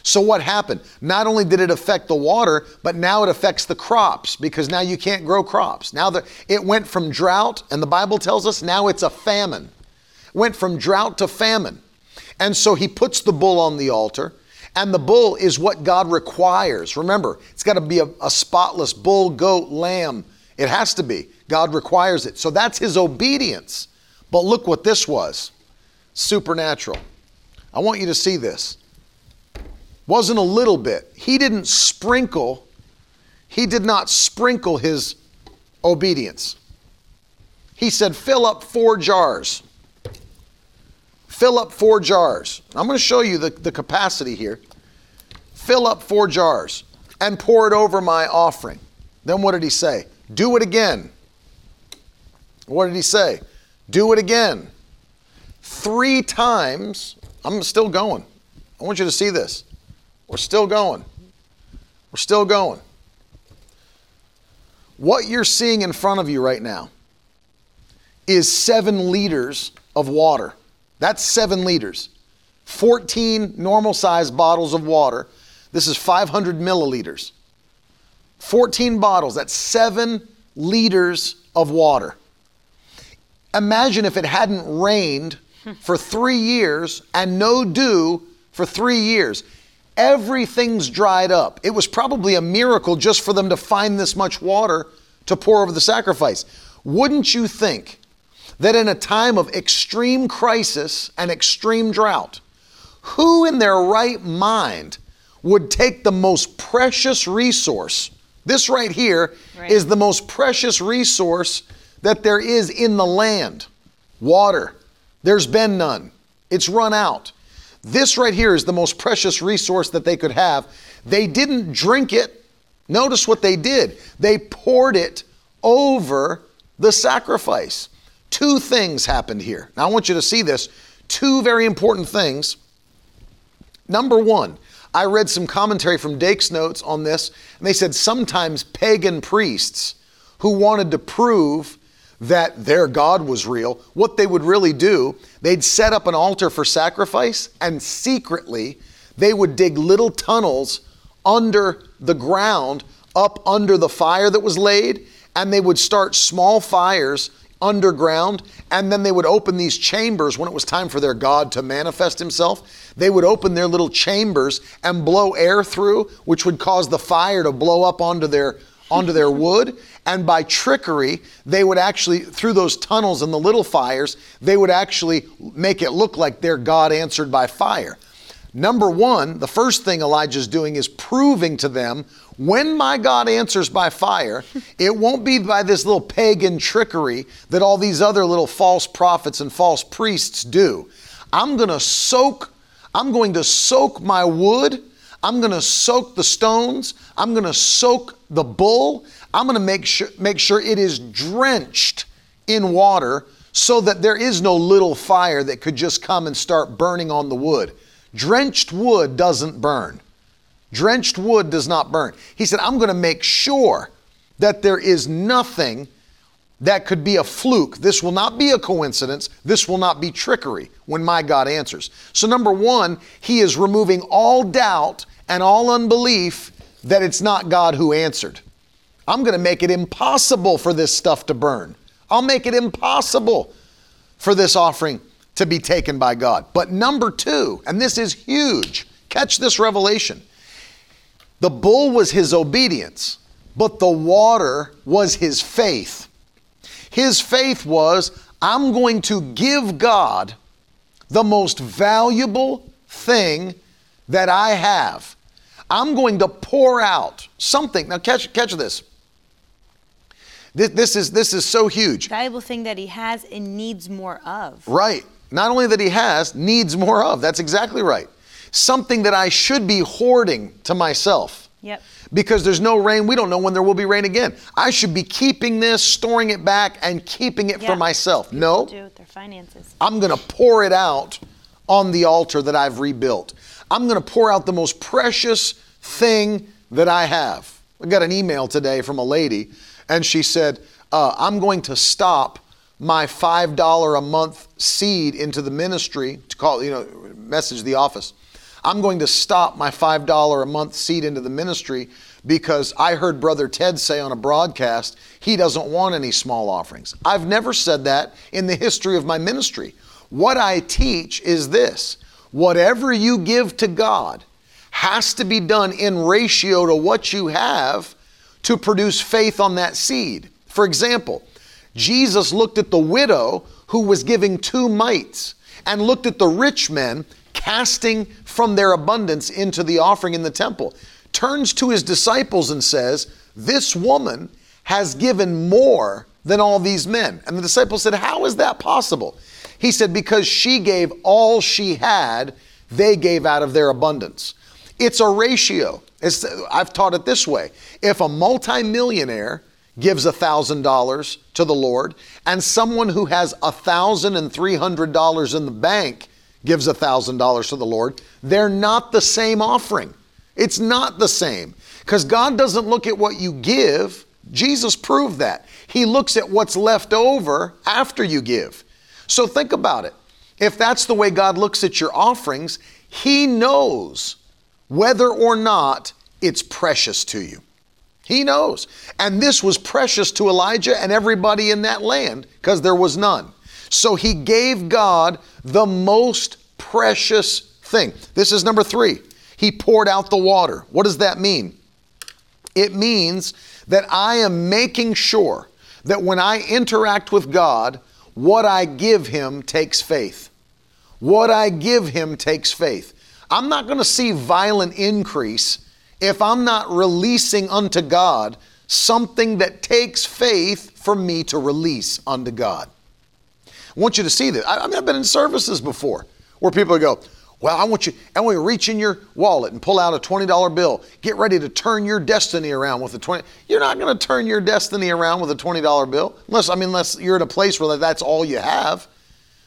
So, what happened? Not only did it affect the water, but now it affects the crops because now you can't grow crops. Now the, it went from drought, and the Bible tells us now it's a famine. Went from drought to famine. And so he puts the bull on the altar, and the bull is what God requires. Remember, it's got to be a, a spotless bull, goat, lamb. It has to be. God requires it. So that's his obedience. But look what this was supernatural. I want you to see this. Wasn't a little bit. He didn't sprinkle, he did not sprinkle his obedience. He said, fill up four jars. Fill up four jars. I'm going to show you the, the capacity here. Fill up four jars and pour it over my offering. Then what did he say? Do it again. What did he say? Do it again. Three times. I'm still going. I want you to see this. We're still going. We're still going. What you're seeing in front of you right now is seven liters of water. That's seven liters. 14 normal sized bottles of water. This is 500 milliliters. 14 bottles, that's seven liters of water. Imagine if it hadn't rained for three years and no dew for three years. Everything's dried up. It was probably a miracle just for them to find this much water to pour over the sacrifice. Wouldn't you think that in a time of extreme crisis and extreme drought, who in their right mind would take the most precious resource? This right here right. is the most precious resource that there is in the land water. There's been none, it's run out. This right here is the most precious resource that they could have. They didn't drink it. Notice what they did. They poured it over the sacrifice. Two things happened here. Now I want you to see this. Two very important things. Number one, I read some commentary from Dake's notes on this, and they said sometimes pagan priests who wanted to prove that their God was real, what they would really do, they'd set up an altar for sacrifice and secretly they would dig little tunnels under the ground, up under the fire that was laid, and they would start small fires underground, and then they would open these chambers when it was time for their God to manifest himself. They would open their little chambers and blow air through, which would cause the fire to blow up onto their onto their wood and by trickery, they would actually, through those tunnels and the little fires, they would actually make it look like their God answered by fire. Number one, the first thing Elijah's doing is proving to them when my God answers by fire, it won't be by this little pagan trickery that all these other little false prophets and false priests do. I'm going to soak, I'm going to soak my wood, I'm going to soak the stones, I'm going to soak the bull, I'm going to make sure, make sure it is drenched in water so that there is no little fire that could just come and start burning on the wood. Drenched wood doesn't burn. Drenched wood does not burn. He said, I'm going to make sure that there is nothing that could be a fluke. This will not be a coincidence. This will not be trickery when my God answers. So, number one, he is removing all doubt and all unbelief that it's not God who answered. I'm going to make it impossible for this stuff to burn. I'll make it impossible for this offering to be taken by God. But number two, and this is huge, catch this revelation. The bull was his obedience, but the water was his faith. His faith was, I'm going to give God the most valuable thing that I have. I'm going to pour out something. Now, catch, catch this. This, this is this is so huge. Valuable thing that he has and needs more of. Right. Not only that he has, needs more of. That's exactly right. Something that I should be hoarding to myself. Yep. Because there's no rain, we don't know when there will be rain again. I should be keeping this, storing it back, and keeping it Yeah. for myself. No, Do with their finances. I'm going to pour it out on the altar that I've rebuilt. I'm going to pour out the most precious thing that I have. I got an email today from a lady, and she said, uh, I'm going to stop my $5 a month seed into the ministry to call, you know, message the office. I'm going to stop my $5 a month seed into the ministry because I heard Brother Ted say on a broadcast he doesn't want any small offerings. I've never said that in the history of my ministry. What I teach is this whatever you give to God has to be done in ratio to what you have to produce faith on that seed. For example, Jesus looked at the widow who was giving two mites and looked at the rich men casting from their abundance into the offering in the temple. Turns to his disciples and says, This woman has given more than all these men. And the disciples said, How is that possible? He said, Because she gave all she had, they gave out of their abundance. It's a ratio. It's, I've taught it this way. If a multimillionaire gives $1,000 to the Lord and someone who has $1,300 in the bank gives $1,000 to the Lord, they're not the same offering. It's not the same because God doesn't look at what you give. Jesus proved that. He looks at what's left over after you give. So think about it. If that's the way God looks at your offerings, He knows whether or not it's precious to you. He knows. And this was precious to Elijah and everybody in that land because there was none. So he gave God the most precious thing. This is number three. He poured out the water. What does that mean? It means that I am making sure that when I interact with God, what I give Him takes faith. What I give Him takes faith. I'm not going to see violent increase if I'm not releasing unto God something that takes faith for me to release unto God. Want you to see this. I, I mean, I've been in services before where people go, well, I want you, I want you to reach in your wallet and pull out a $20 bill. Get ready to turn your destiny around with a 20. You're not going to turn your destiny around with a $20 bill unless, I mean, unless you're in a place where that's all you have.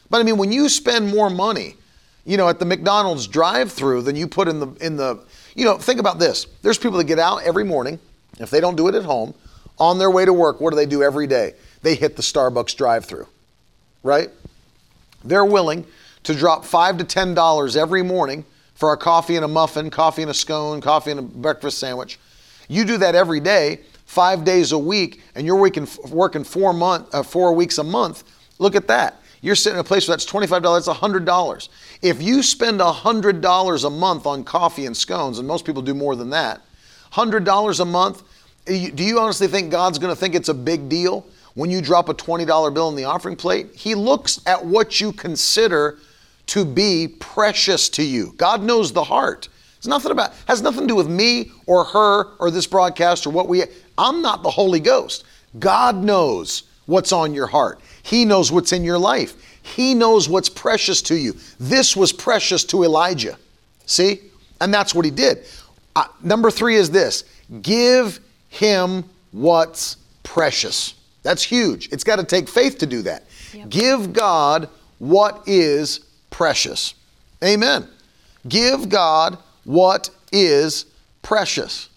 But I mean, when you spend more money, you know, at the McDonald's drive-through than you put in the in the, you know, think about this. There's people that get out every morning, if they don't do it at home, on their way to work, what do they do every day? They hit the Starbucks drive-through. Right? They're willing to drop 5 to 10 dollars every morning for a coffee and a muffin, coffee and a scone, coffee and a breakfast sandwich. You do that every day, 5 days a week, and you're working working 4 month uh, 4 weeks a month. Look at that. You're sitting in a place where that's $25, that's $100. If you spend $100 a month on coffee and scones, and most people do more than that, $100 a month, do you honestly think God's going to think it's a big deal when you drop a $20 bill in the offering plate? He looks at what you consider to be precious to you. God knows the heart. It's nothing about has nothing to do with me or her or this broadcast or what we I'm not the Holy Ghost. God knows what's on your heart. He knows what's in your life. He knows what's precious to you. This was precious to Elijah. See? And that's what he did. Uh, number three is this give him what's precious. That's huge. It's got to take faith to do that. Give God what is precious. Amen. Give God what is precious.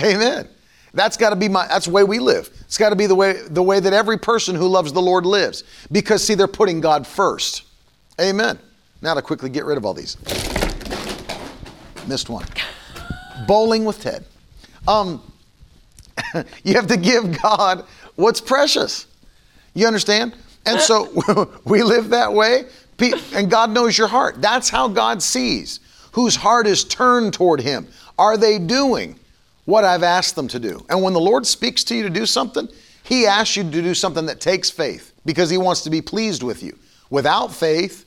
Amen. That's got to be my that's the way we live. It's got to be the way the way that every person who loves the Lord lives. Because see, they're putting God first. Amen. Now to quickly get rid of all these. Missed one. Bowling with Ted. Um, you have to give God what's precious. You understand? And so we live that way, and God knows your heart. That's how God sees whose heart is turned toward Him. Are they doing what I've asked them to do? And when the Lord speaks to you to do something, He asks you to do something that takes faith because He wants to be pleased with you. Without faith,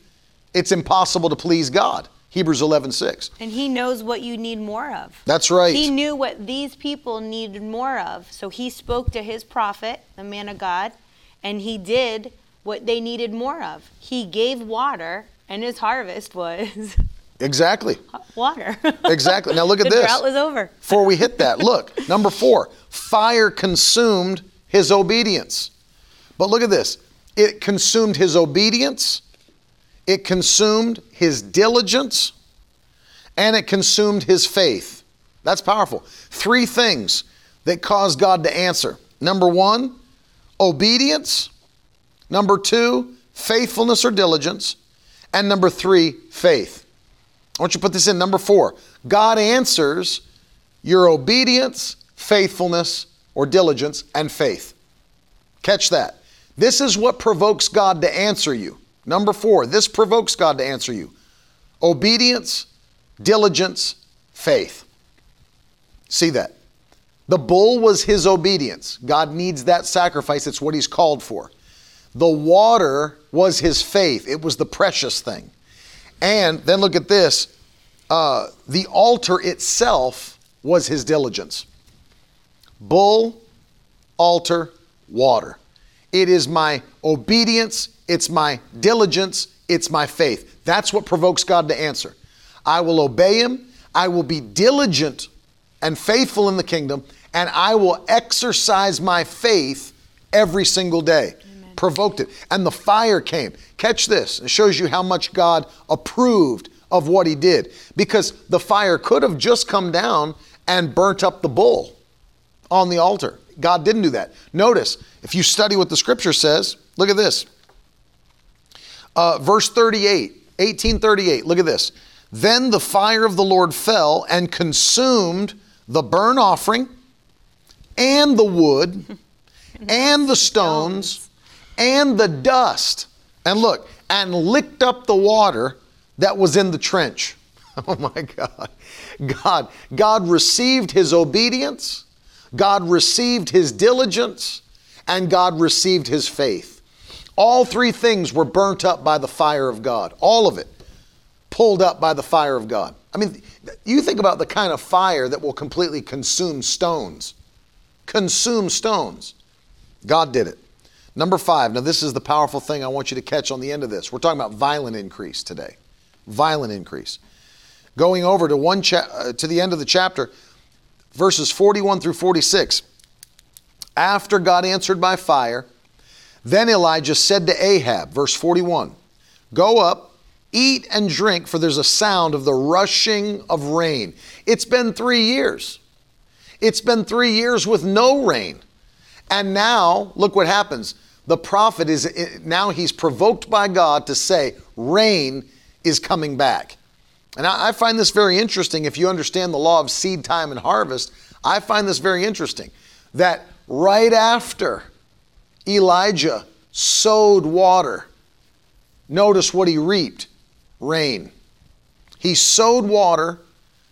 it's impossible to please God. Hebrews 11 6. And he knows what you need more of. That's right. He knew what these people needed more of. So he spoke to his prophet, the man of God, and he did what they needed more of. He gave water, and his harvest was Exactly. water. Exactly. Now look at the this. drought was over. Before we hit that, look, number four, fire consumed his obedience. But look at this it consumed his obedience, it consumed his diligence, and it consumed his faith. That's powerful. Three things that caused God to answer. Number one, obedience. Number two, faithfulness or diligence. And number three, faith. I want you to put this in. Number four, God answers your obedience, faithfulness, or diligence, and faith. Catch that. This is what provokes God to answer you. Number four, this provokes God to answer you obedience, diligence, faith. See that? The bull was his obedience. God needs that sacrifice, it's what he's called for. The water was his faith, it was the precious thing. And then look at this uh, the altar itself was his diligence. Bull, altar, water. It is my obedience, it's my diligence, it's my faith. That's what provokes God to answer. I will obey him, I will be diligent and faithful in the kingdom, and I will exercise my faith every single day. Amen. Provoked it. And the fire came. Catch this. It shows you how much God approved of what he did. Because the fire could have just come down and burnt up the bull on the altar. God didn't do that. Notice, if you study what the scripture says, look at this. Uh, verse 38, 1838, look at this. Then the fire of the Lord fell and consumed the burnt offering and the wood and the stones and the dust. And look, and licked up the water that was in the trench. Oh my God. God, God received his obedience, God received his diligence, and God received his faith. All three things were burnt up by the fire of God. All of it pulled up by the fire of God. I mean, you think about the kind of fire that will completely consume stones. Consume stones. God did it. Number five, now this is the powerful thing I want you to catch on the end of this. We're talking about violent increase today violent increase. Going over to one cha- uh, to the end of the chapter, verses 41 through 46. After God answered by fire, then Elijah said to Ahab, verse 41, Go up, eat and drink, for there's a sound of the rushing of rain. It's been three years. It's been three years with no rain. And now, look what happens. The prophet is eh, now he's provoked by God to say, Rain is coming back. And I, I find this very interesting if you understand the law of seed time and harvest. I find this very interesting that right after Elijah sowed water, notice what he reaped rain. He sowed water,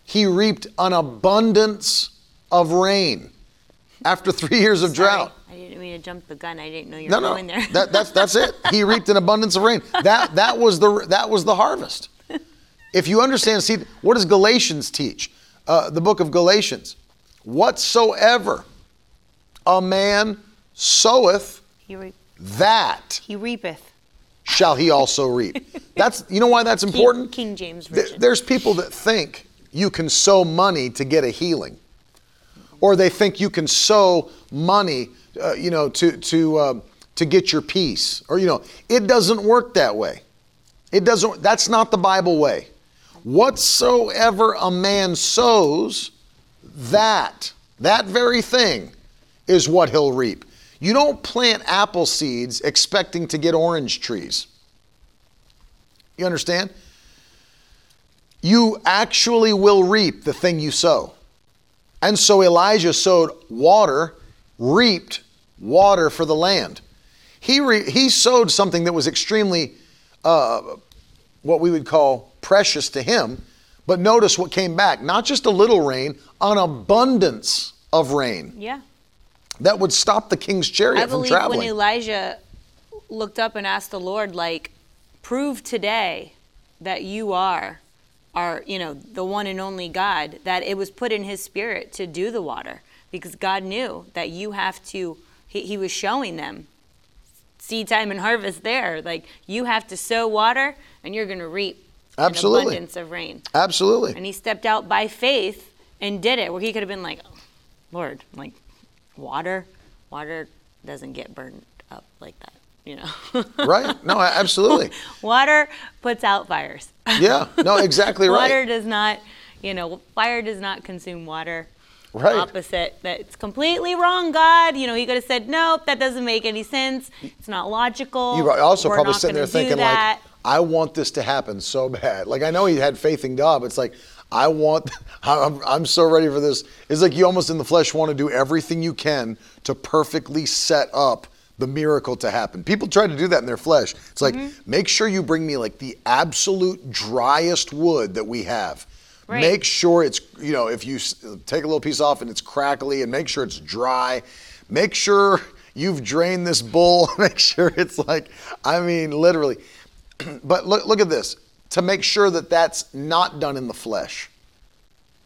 he reaped an abundance of rain after three years of Sorry, drought. I didn't mean to jump the gun. I didn't know you No, were no, going there. that, that's that's it. He reaped an abundance of rain. That that was the that was the harvest. If you understand, see, what does Galatians teach? Uh, the book of Galatians. Whatsoever a man soweth, he, re- that he reapeth. shall he also reap. That's you know why that's important. King James Th- Version. There's people that think you can sow money to get a healing, or they think you can sow money, uh, you know, to to um, to get your peace, or you know, it doesn't work that way. It doesn't. That's not the Bible way. Whatsoever a man sows, that that very thing is what he'll reap. You don't plant apple seeds expecting to get orange trees. You understand? You actually will reap the thing you sow. And so Elijah sowed water, reaped water for the land. He, re- he sowed something that was extremely, uh, what we would call precious to him. But notice what came back not just a little rain, an abundance of rain yeah. That would stop the king's chariot I from believe traveling. when Elijah looked up and asked the Lord, like, prove today that you are our, you know, the one and only God, that it was put in his spirit to do the water because God knew that you have to, he, he was showing them seed time and harvest there. Like you have to sow water and you're going to reap Absolutely. an abundance of rain. Absolutely. And he stepped out by faith and did it, where he could have been like, oh, Lord, like water, water doesn't get burned up like that, you know? right. No, absolutely. water puts out fires. Yeah. No, exactly right. water does not, you know, fire does not consume water. Right. Opposite. That's completely wrong, God. You know, he could have said, nope, that doesn't make any sense. It's not logical. You also We're probably sitting there thinking that." like, I want this to happen so bad. Like I know he had faith in God, but it's like I want. I'm, I'm so ready for this. It's like you almost in the flesh want to do everything you can to perfectly set up the miracle to happen. People try to do that in their flesh. It's like Mm-hmm. make sure you bring me like the absolute driest wood that we have. Right. Make sure it's you know if you take a little piece off and it's crackly and make sure it's dry. Make sure you've drained this bowl. make sure it's like I mean literally. but look look at this to make sure that that's not done in the flesh.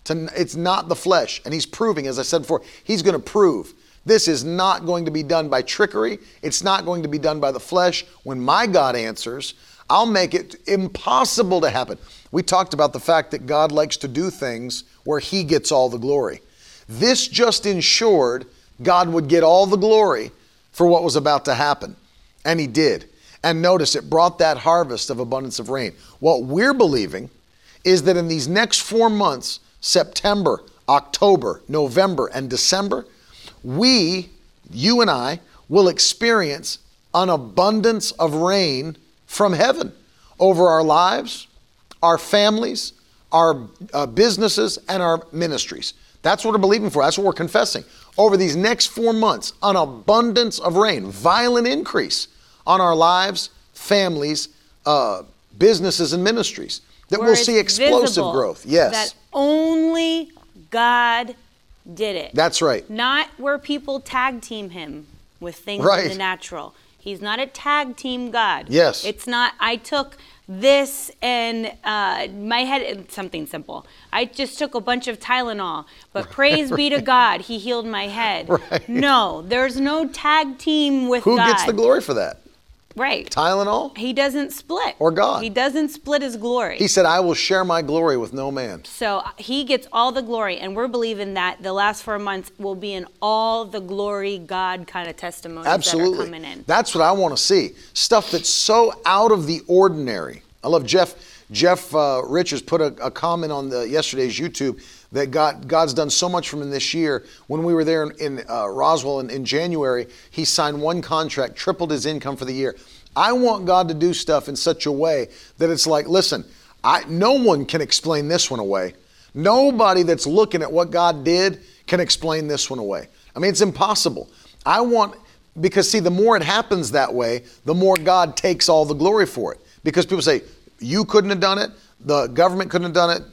To, it's not the flesh, and he's proving, as I said before, he's going to prove this is not going to be done by trickery. It's not going to be done by the flesh. When my God answers, I'll make it impossible to happen. We talked about the fact that God likes to do things where he gets all the glory. This just ensured God would get all the glory for what was about to happen. And he did. And notice it brought that harvest of abundance of rain. What we're believing is that in these next four months September, October, November, and December we, you and I, will experience an abundance of rain from heaven over our lives, our families, our uh, businesses, and our ministries. That's what we're believing for. That's what we're confessing. Over these next four months, an abundance of rain, violent increase on our lives, families, uh, businesses, and ministries. That Where we'll see explosive growth. Yes. That only God did it. That's right. Not where people tag team him with things Right. in the natural. He's not a tag team God. Yes. It's not, I took this and uh, my head, something simple. I just took a bunch of Tylenol, but praise be to God, He healed my head. Right. No, there's no tag team with Who God. gets the glory for that? Right. Tylenol? He doesn't split. Or God. He doesn't split his glory. He said, I will share my glory with no man. So uh, he gets all the glory, and we're believing that the last four months will be in all the glory God kind of testimonies that are Absolutely. coming in. That's what I want to see. Stuff that's so out of the ordinary. I love Jeff. Jeff uh, Richards put a, a comment on the yesterday's YouTube that God God's done so much for him this year. When we were there in, in uh, Roswell in, in January, he signed one contract, tripled his income for the year. I want God to do stuff in such a way that it's like, listen, I no one can explain this one away. Nobody that's looking at what God did can explain this one away. I mean, it's impossible. I want because see, the more it happens that way, the more God takes all the glory for it. Because people say, you couldn't have done it, the government couldn't have done it,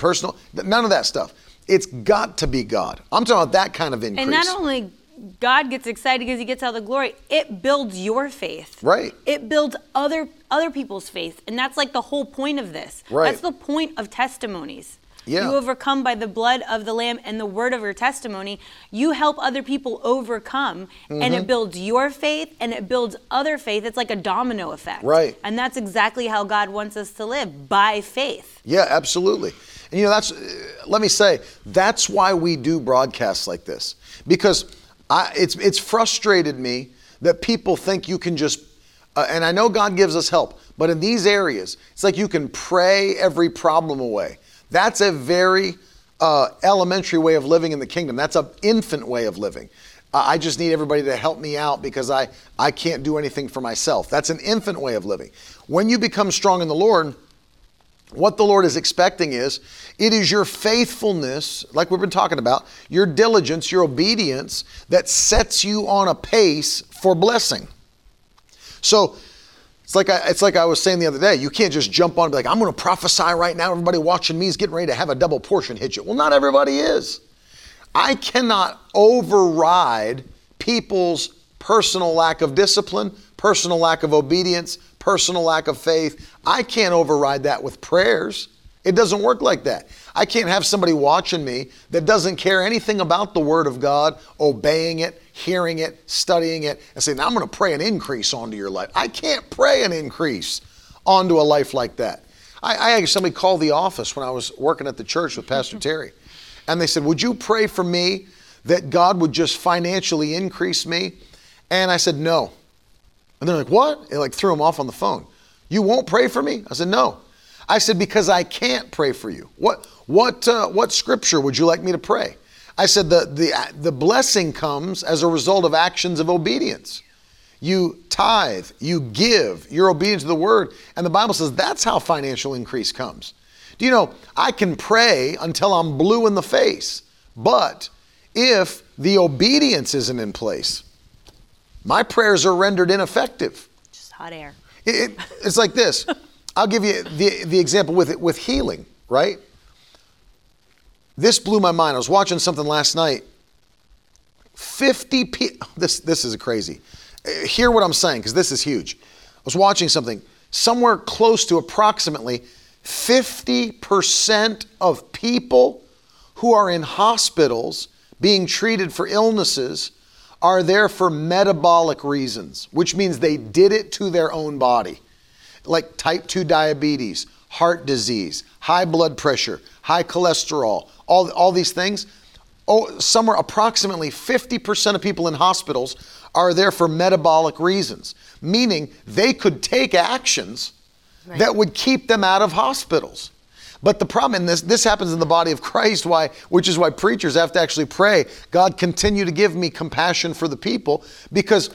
personal, none of that stuff. It's got to be God. I'm talking about that kind of increase. And not only God gets excited because he gets all the glory, it builds your faith. Right. It builds other other people's faith. And that's like the whole point of this. Right. That's the point of testimonies. Yeah. You overcome by the blood of the Lamb and the word of your testimony. You help other people overcome, and Mm-hmm. it builds your faith and it builds other faith. It's like a domino effect. Right. And that's exactly how God wants us to live by faith. Yeah, absolutely. And you know, that's, uh, let me say, that's why we do broadcasts like this. Because I, it's, it's frustrated me that people think you can just, uh, and I know God gives us help, but in these areas, it's like you can pray every problem away. That's a very uh, elementary way of living in the kingdom. That's an infant way of living. I just need everybody to help me out because I, I can't do anything for myself. That's an infant way of living. When you become strong in the Lord, what the Lord is expecting is it is your faithfulness, like we've been talking about, your diligence, your obedience that sets you on a pace for blessing. So it's like I, it's like I was saying the other day. You can't just jump on and be like, I'm going to prophesy right now. Everybody watching me is getting ready to have a double portion hit you. Well, not everybody is. I cannot override people's personal lack of discipline, personal lack of obedience, personal lack of faith. I can't override that with prayers. It doesn't work like that. I can't have somebody watching me that doesn't care anything about the Word of God, obeying it, hearing it, studying it, and say, now I'm going to pray an increase onto your life. I can't pray an increase onto a life like that. I, I had somebody call the office when I was working at the church with Pastor mm-hmm. Terry, and they said, Would you pray for me that God would just financially increase me? And I said, No. And they're like, What? It like threw them off on the phone. You won't pray for me? I said, No. I said, Because I can't pray for you. What, what, uh, what scripture would you like me to pray? I said, the, the, the blessing comes as a result of actions of obedience. You tithe, you give, you're obedient to the word. And the Bible says that's how financial increase comes. Do you know, I can pray until I'm blue in the face, but if the obedience isn't in place, my prayers are rendered ineffective. Just hot air. It, it, it's like this. I'll give you the, the example with it with healing, right? This blew my mind. I was watching something last night. 50 people, this, this is crazy. Hear what I'm saying, because this is huge. I was watching something. Somewhere close to approximately 50% of people who are in hospitals being treated for illnesses are there for metabolic reasons, which means they did it to their own body, like type 2 diabetes, heart disease, high blood pressure, high cholesterol, all, all these things. Oh, somewhere approximately 50% of people in hospitals are there for metabolic reasons, meaning they could take actions right. that would keep them out of hospitals. But the problem in this, this happens in the body of Christ, why, which is why preachers have to actually pray, God, continue to give me compassion for the people, because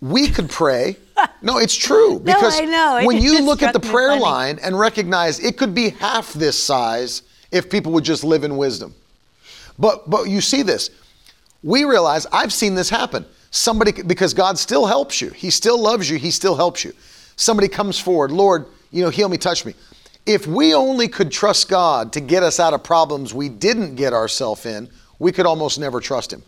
we could pray. No, it's true. Because no, I know. when you look at the prayer line and recognize it could be half this size if people would just live in wisdom. But but you see this. We realize I've seen this happen. Somebody because God still helps you. He still loves you. He still helps you. Somebody comes forward, Lord, you know, heal me, touch me. If we only could trust God to get us out of problems we didn't get ourselves in, we could almost never trust him.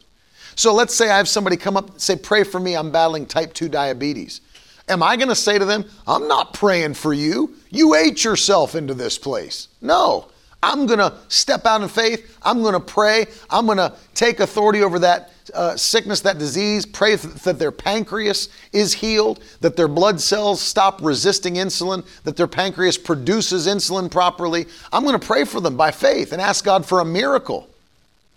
So let's say I have somebody come up and say, Pray for me, I'm battling type 2 diabetes. Am I going to say to them, I'm not praying for you. You ate yourself into this place. No. I'm going to step out in faith. I'm going to pray. I'm going to take authority over that uh, sickness, that disease, pray th- that their pancreas is healed, that their blood cells stop resisting insulin, that their pancreas produces insulin properly. I'm going to pray for them by faith and ask God for a miracle.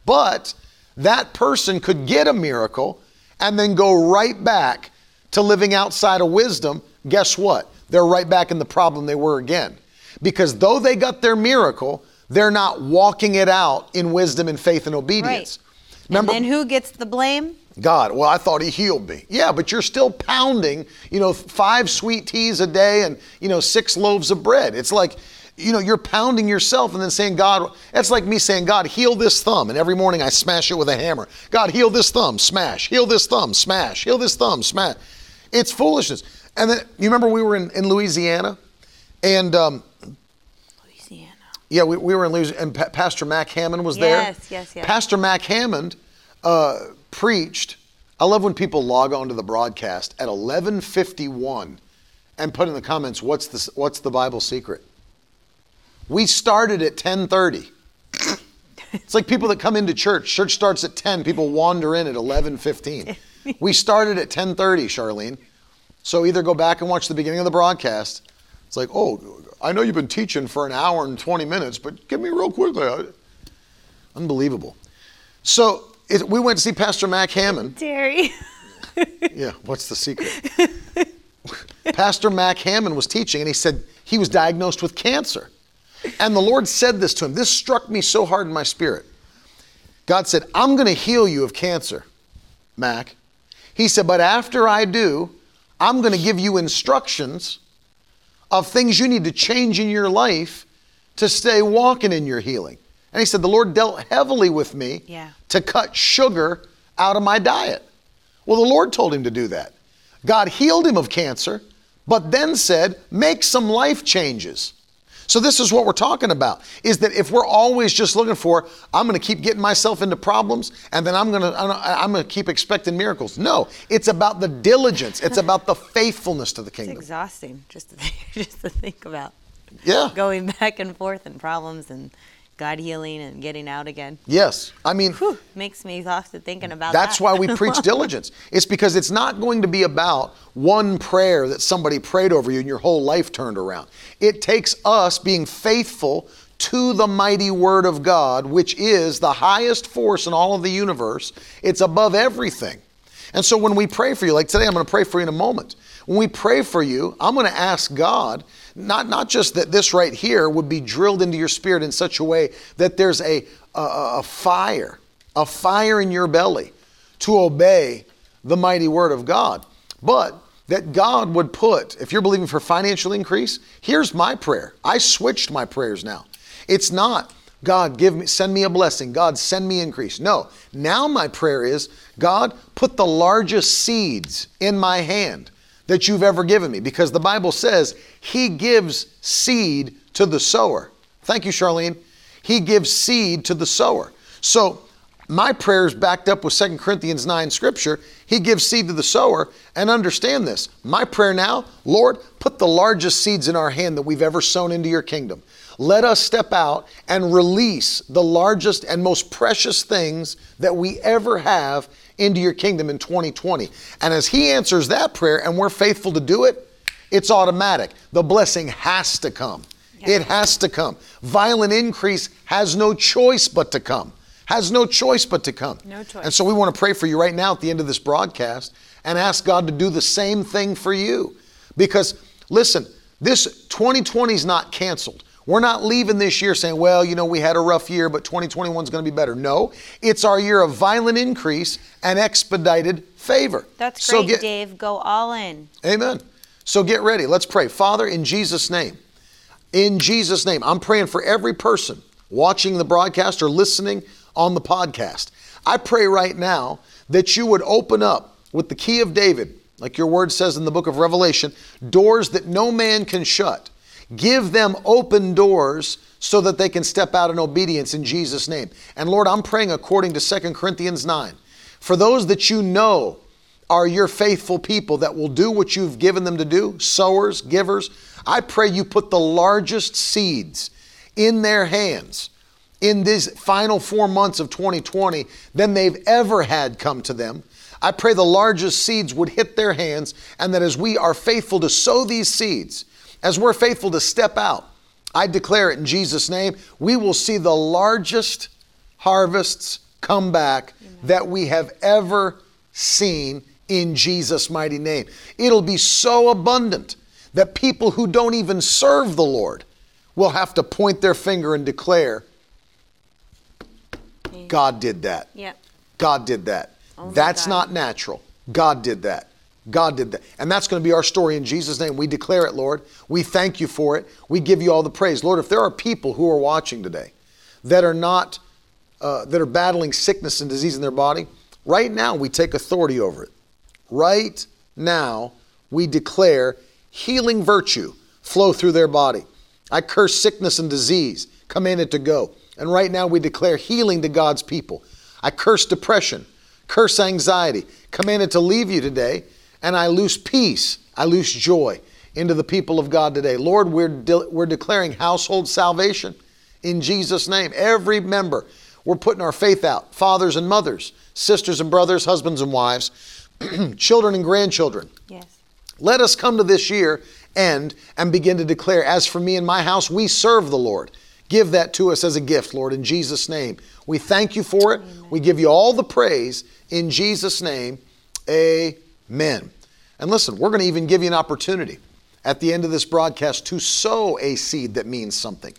But that person could get a miracle and then go right back to living outside of wisdom. Guess what? They're right back in the problem they were again. Because though they got their miracle, they're not walking it out in wisdom and faith and obedience. Right. Remember, and then who gets the blame? God. Well, I thought he healed me. Yeah, but you're still pounding, you know, five sweet teas a day and, you know, six loaves of bread. It's like, you know, you're pounding yourself and then saying, God, that's like me saying, God, heal this thumb. And every morning I smash it with a hammer. God, heal this thumb, smash. Heal this thumb, smash. Heal this thumb, smash. It's foolishness. And then, you remember we were in, in Louisiana? And, um. Yeah, we, we were in Louisiana, and pa- Pastor Mac Hammond was there. Yes, yes, yes. Pastor Mac Hammond uh, preached. I love when people log on to the broadcast at 11:51 and put in the comments, "What's the What's the Bible secret?" We started at 10:30. it's like people that come into church. Church starts at 10. People wander in at 11:15. we started at 10:30, Charlene. So either go back and watch the beginning of the broadcast. It's like, oh, I know you've been teaching for an hour and 20 minutes, but give me real quickly. Uh, unbelievable. So it, we went to see Pastor Mac Hammond. Terry. yeah, what's the secret? Pastor Mac Hammond was teaching, and he said he was diagnosed with cancer. And the Lord said this to him. This struck me so hard in my spirit. God said, I'm going to heal you of cancer, Mac. He said, but after I do, I'm going to give you instructions of things you need to change in your life to stay walking in your healing. And he said, The Lord dealt heavily with me yeah. to cut sugar out of my diet. Well, the Lord told him to do that. God healed him of cancer, but then said, Make some life changes. So this is what we're talking about is that if we're always just looking for I'm going to keep getting myself into problems and then I'm going to I'm going to keep expecting miracles. No, it's about the diligence. It's about the faithfulness to the kingdom. It's exhausting just to think, just to think about. Yeah. going back and forth and problems and God healing and getting out again. Yes. I mean, Whew, makes me exhausted thinking about That's that. That's why we preach diligence. It's because it's not going to be about one prayer that somebody prayed over you and your whole life turned around. It takes us being faithful to the mighty Word of God, which is the highest force in all of the universe. It's above everything. And so when we pray for you, like today, I'm going to pray for you in a moment. When we pray for you, I'm going to ask God, not, not just that this right here would be drilled into your spirit in such a way that there's a, a, a fire, a fire in your belly to obey the mighty word of God, but that God would put, if you're believing for financial increase, here's my prayer. I switched my prayers now. It's not, God, give me, send me a blessing. God, send me increase. No. Now my prayer is, God, put the largest seeds in my hand that you've ever given me because the Bible says He gives seed to the sower. Thank you, Charlene. He gives seed to the sower. So my prayer is backed up with 2 Corinthians 9 scripture. He gives seed to the sower. And understand this my prayer now, Lord, put the largest seeds in our hand that we've ever sown into your kingdom. Let us step out and release the largest and most precious things that we ever have into your kingdom in 2020. And as He answers that prayer and we're faithful to do it, it's automatic. The blessing has to come. It has to come. Violent increase has no choice but to come. Has no choice but to come. No choice. And so we want to pray for you right now at the end of this broadcast and ask God to do the same thing for you. Because listen, this 2020 is not canceled. We're not leaving this year saying, well, you know, we had a rough year, but 2021 is going to be better. No, it's our year of violent increase and expedited favor. That's great, So get- Dave. Go all in. Amen. So get ready. Let's pray. Father, in Jesus' name, in Jesus' name, I'm praying for every person watching the broadcast or listening on the podcast. I pray right now that you would open up with the key of David, like your word says in the book of Revelation, doors that no man can shut. Give them open doors so that they can step out in obedience in Jesus' name. And Lord, I'm praying according to 2 Corinthians 9. For those that you know are your faithful people that will do what you've given them to do, sowers, givers. I pray you put the largest seeds in their hands in these final four months of 2020 than they've ever had come to them. I pray the largest seeds would hit their hands and that as we are faithful to sow these seeds, as we're faithful to step out, I declare it in Jesus' name, we will see the largest harvests come back that we have ever seen in Jesus' mighty name. It'll be so abundant that people who don't even serve the Lord will have to point their finger and declare, God did that. Yep. God did that. Only That's God. not natural. God did that. God did that. And that's going to be our story in Jesus' name. We declare it, Lord. We thank you for it. We give you all the praise. Lord, if there are people who are watching today that are not, uh, that are battling sickness and disease in their body, right now we take authority over it. Right now we declare healing virtue flow through their body. I curse sickness and disease, command it to go. And right now we declare healing to God's people. I curse depression, curse anxiety, command it to leave you today, and I loose peace, I loose joy into the people of God today. Lord, we're, de- we're declaring household salvation in Jesus' name. Every member, we're putting our faith out fathers and mothers, sisters and brothers, husbands and wives, children and grandchildren. Yes. Let us come to this year end and begin to declare, as for me and my house, we serve the Lord. Give that to us as a gift, Lord, in Jesus' name. We thank you for it. We give you all the praise in Jesus' name. Amen. And listen, we're going to even give you an opportunity at the end of this broadcast to sow a seed that means something.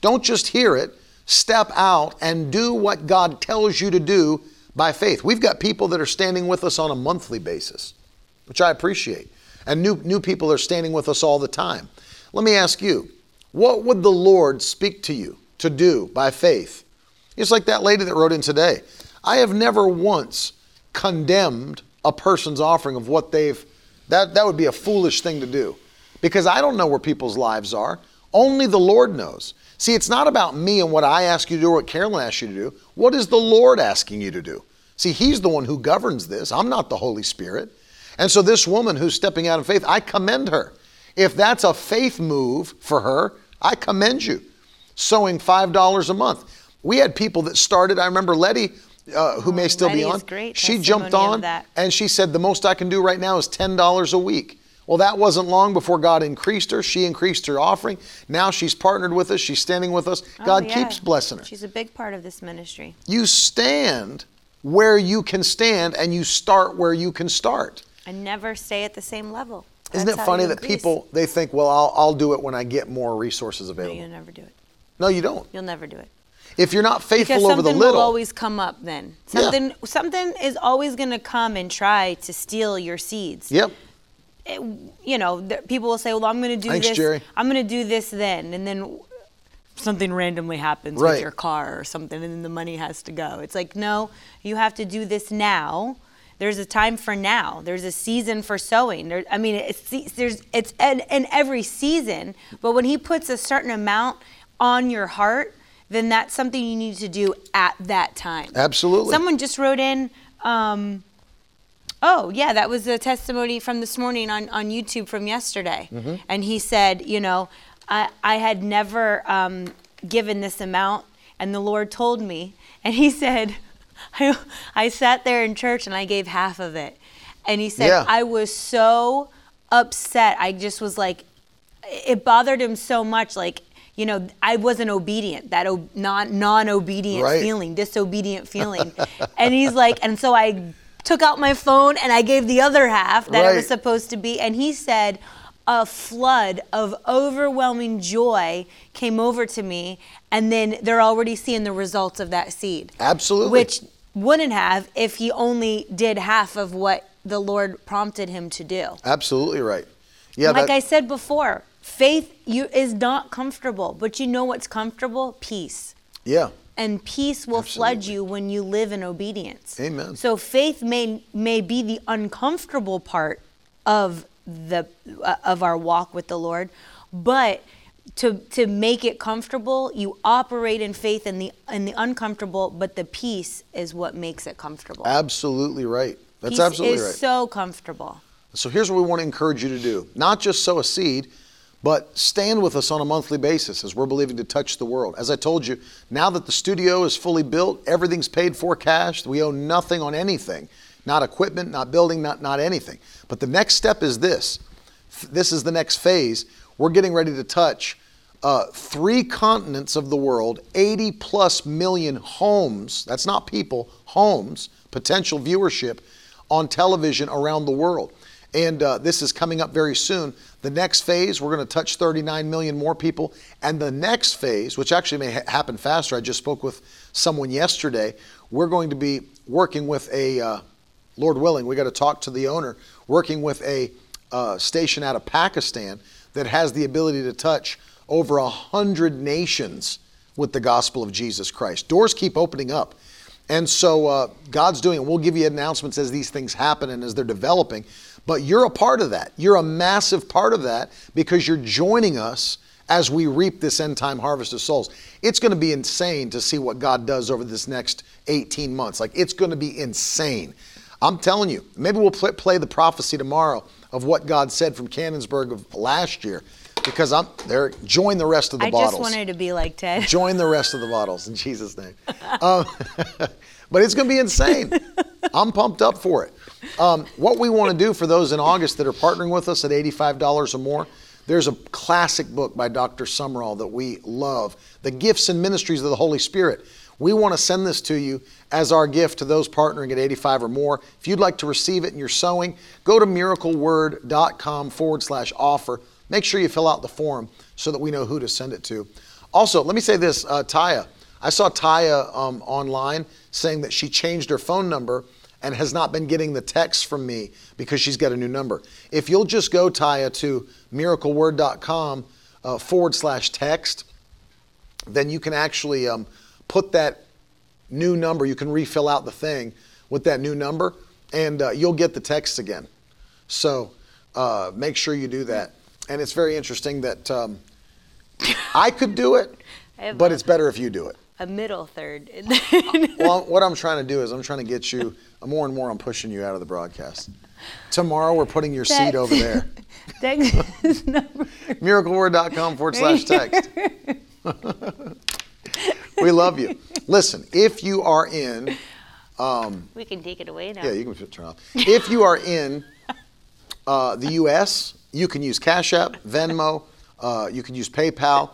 Don't just hear it, step out and do what God tells you to do by faith. We've got people that are standing with us on a monthly basis, which I appreciate. And new, new people are standing with us all the time. Let me ask you, what would the Lord speak to you to do by faith? It's like that lady that wrote in today. I have never once condemned a person's offering of what they've, that, that would be a foolish thing to do because I don't know where people's lives are. Only the Lord knows. See, it's not about me and what I ask you to do or what Carolyn asks you to do. What is the Lord asking you to do? See, He's the one who governs this. I'm not the Holy Spirit. And so, this woman who's stepping out in faith, I commend her. If that's a faith move for her, I commend you sowing $5 a month. We had people that started, I remember Letty, uh, who may still be on. great she jumped on and she said, The most I can do right now is $10 a week. Well, that wasn't long before God increased her. She increased her offering. Now she's partnered with us. She's standing with us. Oh, God yeah. keeps blessing her. She's a big part of this ministry. You stand where you can stand and you start where you can start. And never stay at the same level. Isn't it funny that increase. people they think, well, I'll, I'll do it when I get more resources available. No, you'll never do it. No, you don't. You'll never do it. If you're not faithful Because over the little. something will always come up then. Yeah. Something something is always going to come and try to steal your seeds. yep, It- you know, th- people will say, "Well, I'm going to do Thanks, this. Jerry. I'm going to do this then." And then something randomly happens Right. with your car or something and then the money has to go. It's like, "No, you have to do this now." There's a time for now. There's a season for sowing. There, I mean, it's there's it's in, in every season. But when he puts a certain amount on your heart, then that's something you need to do at that time. Absolutely. Someone just wrote in. Um, oh yeah, that was a testimony from this morning on on YouTube from yesterday, Mm-hmm. and he said, you know, I I had never um, given this amount, and the Lord told me, and he said, I I sat there in church and I gave half of it, and he said Yeah. I was so upset. I just was like, it bothered him so much, like. You know, I wasn't obedient. That o- non non obedient Right. feeling, disobedient feeling, and he's like, and so I took out my phone and I gave the other half that it was supposed to be, and he said, a flood of overwhelming joy came over to me, and then they're already seeing the results of that seed. Absolutely. Which wouldn't have if he only did half of what the Lord prompted him to do. absolutely right. Yeah, like that- I said before, faith you is not comfortable, but you know what's comfortable? Peace. yeah, And peace will flood you when you live in obedience. Amen. So faith may may be the uncomfortable part of the uh, of our walk with the Lord, but to to make it comfortable, you operate in faith in the in the uncomfortable, but the peace is what makes it comfortable. absolutely right. That's peace absolutely is right. so comfortable. So here's what we want to encourage you to do not just sow a seed, but stand with us on a monthly basis as we're believing to touch the world. As I told you, now that the studio is fully built, everything's paid for cash, we owe nothing on anything not equipment, not building, not, not anything. But the next step is this this is the next phase. We're getting ready to touch uh, three continents of the world, 80 plus million homes. That's not people, homes, potential viewership on television around the world. And uh, this is coming up very soon. The next phase, we're going to touch 39 million more people. And the next phase, which actually may ha- happen faster, I just spoke with someone yesterday. We're going to be working with a, uh, Lord willing, we got to talk to the owner, working with a uh, station out of Pakistan that has the ability to touch over a hundred nations with the gospel of Jesus Christ. Doors keep opening up. And so uh, God's doing it. We'll give you announcements as these things happen and as they're developing. But you're a part of that. You're a massive part of that because you're joining us as we reap this end time harvest of souls. It's going to be insane to see what God does over this next 18 months. Like, it's going to be insane. I'm telling you, maybe we'll play, play the prophecy tomorrow of what God said from Cannonsburg of last year because I'm there. Join the rest of the I bottles. I just wanted to be like Ted. Join the rest of the bottles in Jesus' name. Um, but it's going to be insane. I'm pumped up for it. Um, what we want to do for those in August that are partnering with us at $85 or more, there's a classic book by Dr. Sumrall that we love The Gifts and Ministries of the Holy Spirit. We want to send this to you as our gift to those partnering at 85 or more. If you'd like to receive it and you're sowing, go to miracleword.com forward slash offer. Make sure you fill out the form so that we know who to send it to. Also, let me say this, uh, Taya. I saw Taya um, online saying that she changed her phone number and has not been getting the texts from me because she's got a new number. If you'll just go, Taya, to miracleword.com uh, forward slash text, then you can actually um, put that new number, you can refill out the thing with that new number, and uh, you'll get the text again. So uh, make sure you do that. And it's very interesting that um, I could do it, but it's better if you do it. A middle third. Well, what I'm trying to do is I'm trying to get you more and more. I'm pushing you out of the broadcast. Tomorrow we're putting your seat over there. Text number. miracleword.com forward slash text. we love you. Listen, if you are in, We can take it away now. yeah, you can turn off. If you are in uh, the U.S., you can use Cash App, Venmo, uh, you can use PayPal.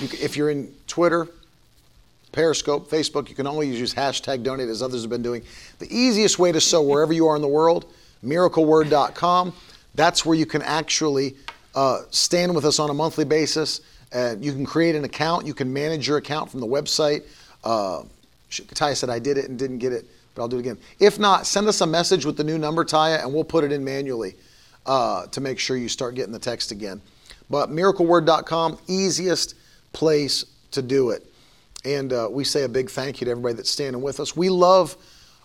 You if you're in Twitter, Periscope, Facebook, you can always use hashtag donate as others have been doing. The easiest way to sow wherever you are in the world, miracleword.com. That's where you can actually uh, stand with us on a monthly basis. And you can create an account. You can manage your account from the website. Uh, Taya said I did it and didn't get it, but I'll do it again. If not, send us a message with the new number, Taya, and we'll put it in manually uh, to make sure you start getting the text again. But miracleword.com, easiest place to do it. And uh, we say a big thank you to everybody that's standing with us. We love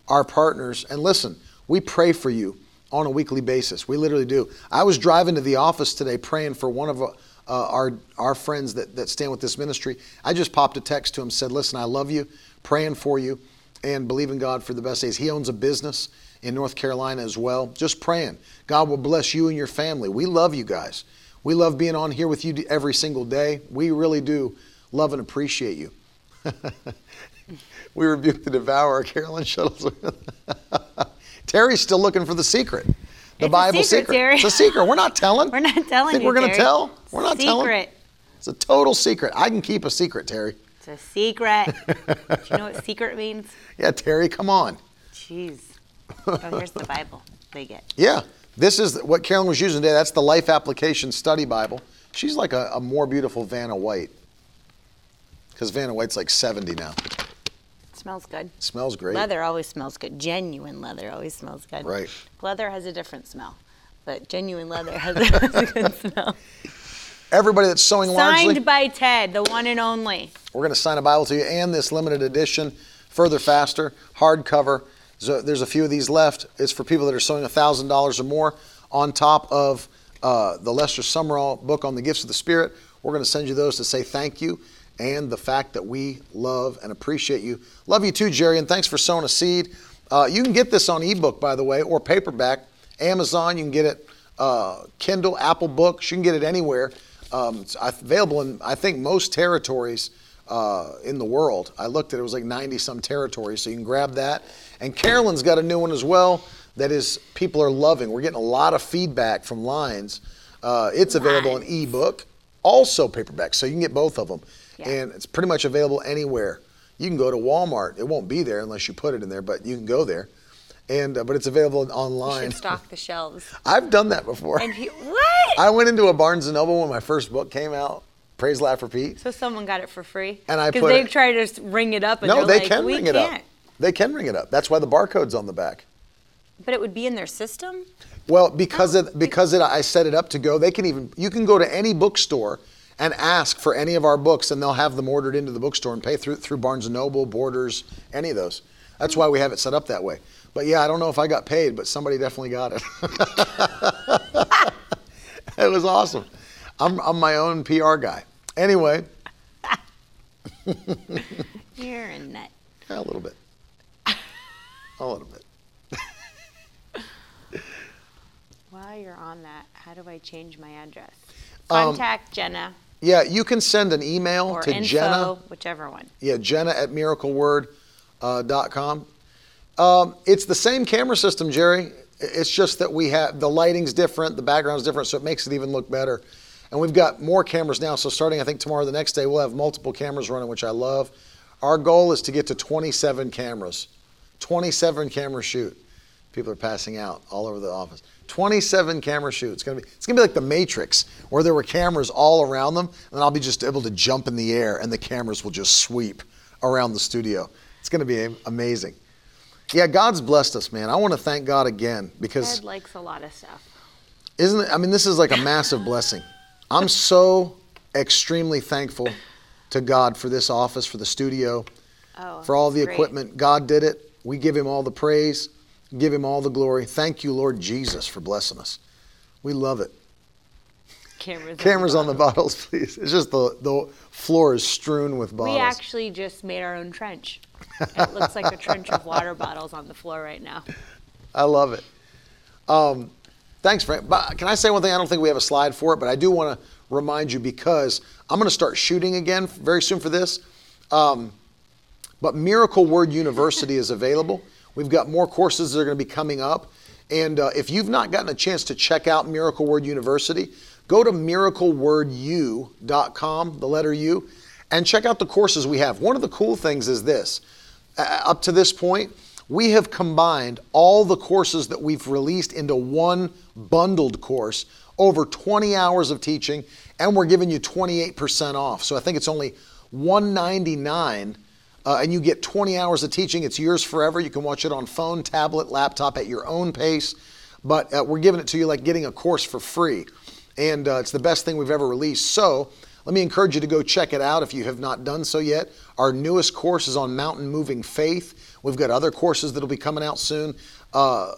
our partners. And listen, we pray for you on a weekly basis. We literally do. I was driving to the office today praying for one of uh, our, our friends that, that stand with this ministry. I just popped a text to him, said, Listen, I love you, praying for you, and believing God for the best days. He owns a business in North Carolina as well. Just praying. God will bless you and your family. We love you guys. We love being on here with you every single day. We really do love and appreciate you. We rebuke the devourer. Carolyn shuttles. Terry's still looking for the secret. The It's Bible secret, Terry. It's a secret. We're not telling. We're not telling Think you, we're gonna tell? We're not telling. It's a total secret. I can keep a secret, Terry. It's a secret. Do you know what secret means? Yeah, Terry, come on. Jeez. Oh, here's the Bible they get. Yeah, this is what Carolyn was using today. That's the Life Application Study Bible. She's like a, a more beautiful Vanna White. Because Vanna White's like 70 now. smells good. Smells great. Leather always smells good. Genuine leather always smells good. Right. Leather has a different smell, but genuine leather has a, good smell. Everybody that's sowing largely. Signed by Ted, the one and only. We're going to sign a Bible to you and this limited edition, Further Faster, hardcover. So there's a few of these left. It's for people that are sowing $1,000 or more on top of uh, the Lester Sumrall book on the gifts of the Spirit. We're going to send you those to say thank you and the fact that we love and appreciate you. Love you too, Jerry, and thanks for sowing a seed. Uh, you can get this on ebook, by the way, or paperback. Amazon, you can get it uh, Kindle, Apple Books, you can get it anywhere. Um, it's available in, I think, most territories uh, in the world. I looked at it, it was like 90 some territories, so you can grab that. And Carolyn's got a new one as well that is people are loving. We're getting a lot of feedback from Lines. Uh, it's available in ebook, also paperback, so you can get both of them. Yeah. And it's pretty much available anywhere. You can go to Walmart. It won't be there unless you put it in there, but you can go there. And uh, but it's available You online. should stock the shelves. I've done that before. And he, what? I went into a Barnes and Noble when my first book came out. Praise, laugh, repeat. so someone got it for free? And I Because they it- try to ring it up and No, they're like, can we ring it can't. up. They can ring it up. That's why the barcode's on the back. But it would be in their system? Well, because Oh, it because it, I set it up to go. They can even you can go to any bookstore and ask for any of our books, and they'll have them ordered into the bookstore and pay through through Barnes and Noble, Borders, any of those. That's why we have it set up that way. But yeah, I don't know if I got paid, but somebody definitely got it. it was awesome. I'm I'm my own PR guy. Anyway, You're a nut. yeah, a little bit, a little bit. While you're on that, how do I change my address? Um, Contact Jenna Yeah, you can send an email or to info, Jenna. whichever one. Yeah, Jenna at miracleword.com. Um, it's the same camera system, Jerry. It's just that we have the lighting's different, the background's different, so it makes it even look better. And we've got more cameras now. So starting, I think tomorrow, the next day, we'll have multiple cameras running, which I love. Our goal is to get to 27 cameras, 27 camera shoot. People are passing out all over the office. 27 camera shoot. It's gonna be it's gonna be like the Matrix, where there were cameras all around them, and I'll be just able to jump in the air, and the cameras will just sweep around the studio. It's gonna be amazing. Yeah, God's blessed us, man. I want to thank God again because Ted likes a lot of stuff. isn't it? I mean, this is like a massive blessing. I'm so extremely thankful to God for this office, for the studio, Oh, for all the great. equipment. God did it. We give Him all the praise, give Him all the glory. Thank you, Lord Jesus, for blessing us. We love it. cameras. Cameras on on the bottles, please. It's just the the floor is strewn with bottles. We actually just made our own trench. It looks like a trench of water bottles on the floor right now. I love it. Um, thanks, Frank. But can I say one thing? I don't think we have a slide for it, but I do want to remind you because I'm going to start shooting again very soon for this. Um, but Miracle Word University is available. We've got more courses that are going to be coming up. And uh, if you've not gotten a chance to check out Miracle Word University, go to miraclewordu.com, the letter U, and check out the courses we have. One of the cool things is this uh, up to this point, we have combined all the courses that we've released into one bundled course, over 20 hours of teaching, and we're giving you 28% off. So I think it's only 199 uh, and you get 20 hours of teaching. It's yours forever. You can watch it on phone, tablet, laptop at your own pace. But uh, we're giving it to you like getting a course for free. And uh, it's the best thing we've ever released. So let me encourage you to go check it out if you have not done so yet. Our newest course is on mountain moving faith. We've got other courses that'll be coming out soon. Uh,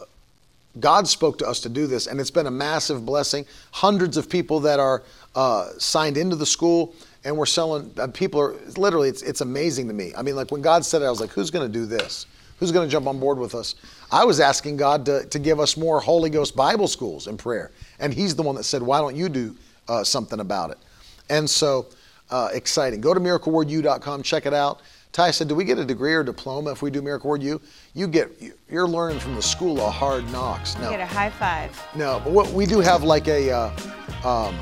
God spoke to us to do this, and it's been a massive blessing. Hundreds of people that are uh, signed into the school and we're selling. Uh, people are literally. It's it's amazing to me. I mean, like when God said it, I was like, who's going to do this? Who's going to jump on board with us? I was asking God to, to give us more Holy Ghost Bible schools and prayer, and He's the one that said, why don't you do uh, something about it? And so uh, exciting. Go to miraclewordu.com, check it out. Ty said, "Do we get a degree or diploma if we do Miracle Word U? You get you're learning from the school of hard knocks. No, you get a high five. No, but what we do have like a uh, um,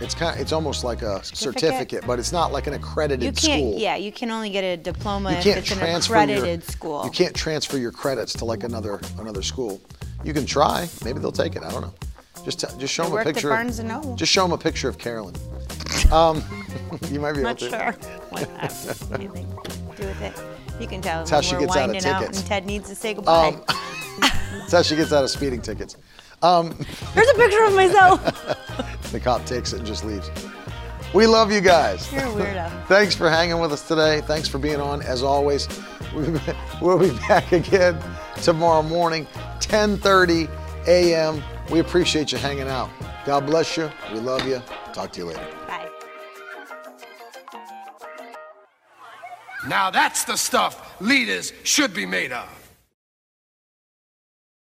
it's kind. Of, it's almost like a certificate? certificate, but it's not like an accredited you can't, school. Yeah, you can only get a diploma you can't if it's an accredited your, school. You can't transfer your credits to like another another school. You can try. Maybe they'll take it. I don't know. Just t- just show them a picture. Barnes and Noble. Just show them a picture of Carolyn. Um, you might be able to. Not sure. anything do with it. You can tell that's how she gets out of tickets. and Ted needs to say goodbye. Um, that's how she gets out of speeding tickets. Um, Here's a picture of myself. the cop takes it and just leaves. We love you guys. You're a weirdo. Thanks for hanging with us today. Thanks for being on. As always, we'll be back again tomorrow morning, 10:30 a.m. We appreciate you hanging out. God bless you. We love you. Talk to you later. Bye. Now that's the stuff leaders should be made of.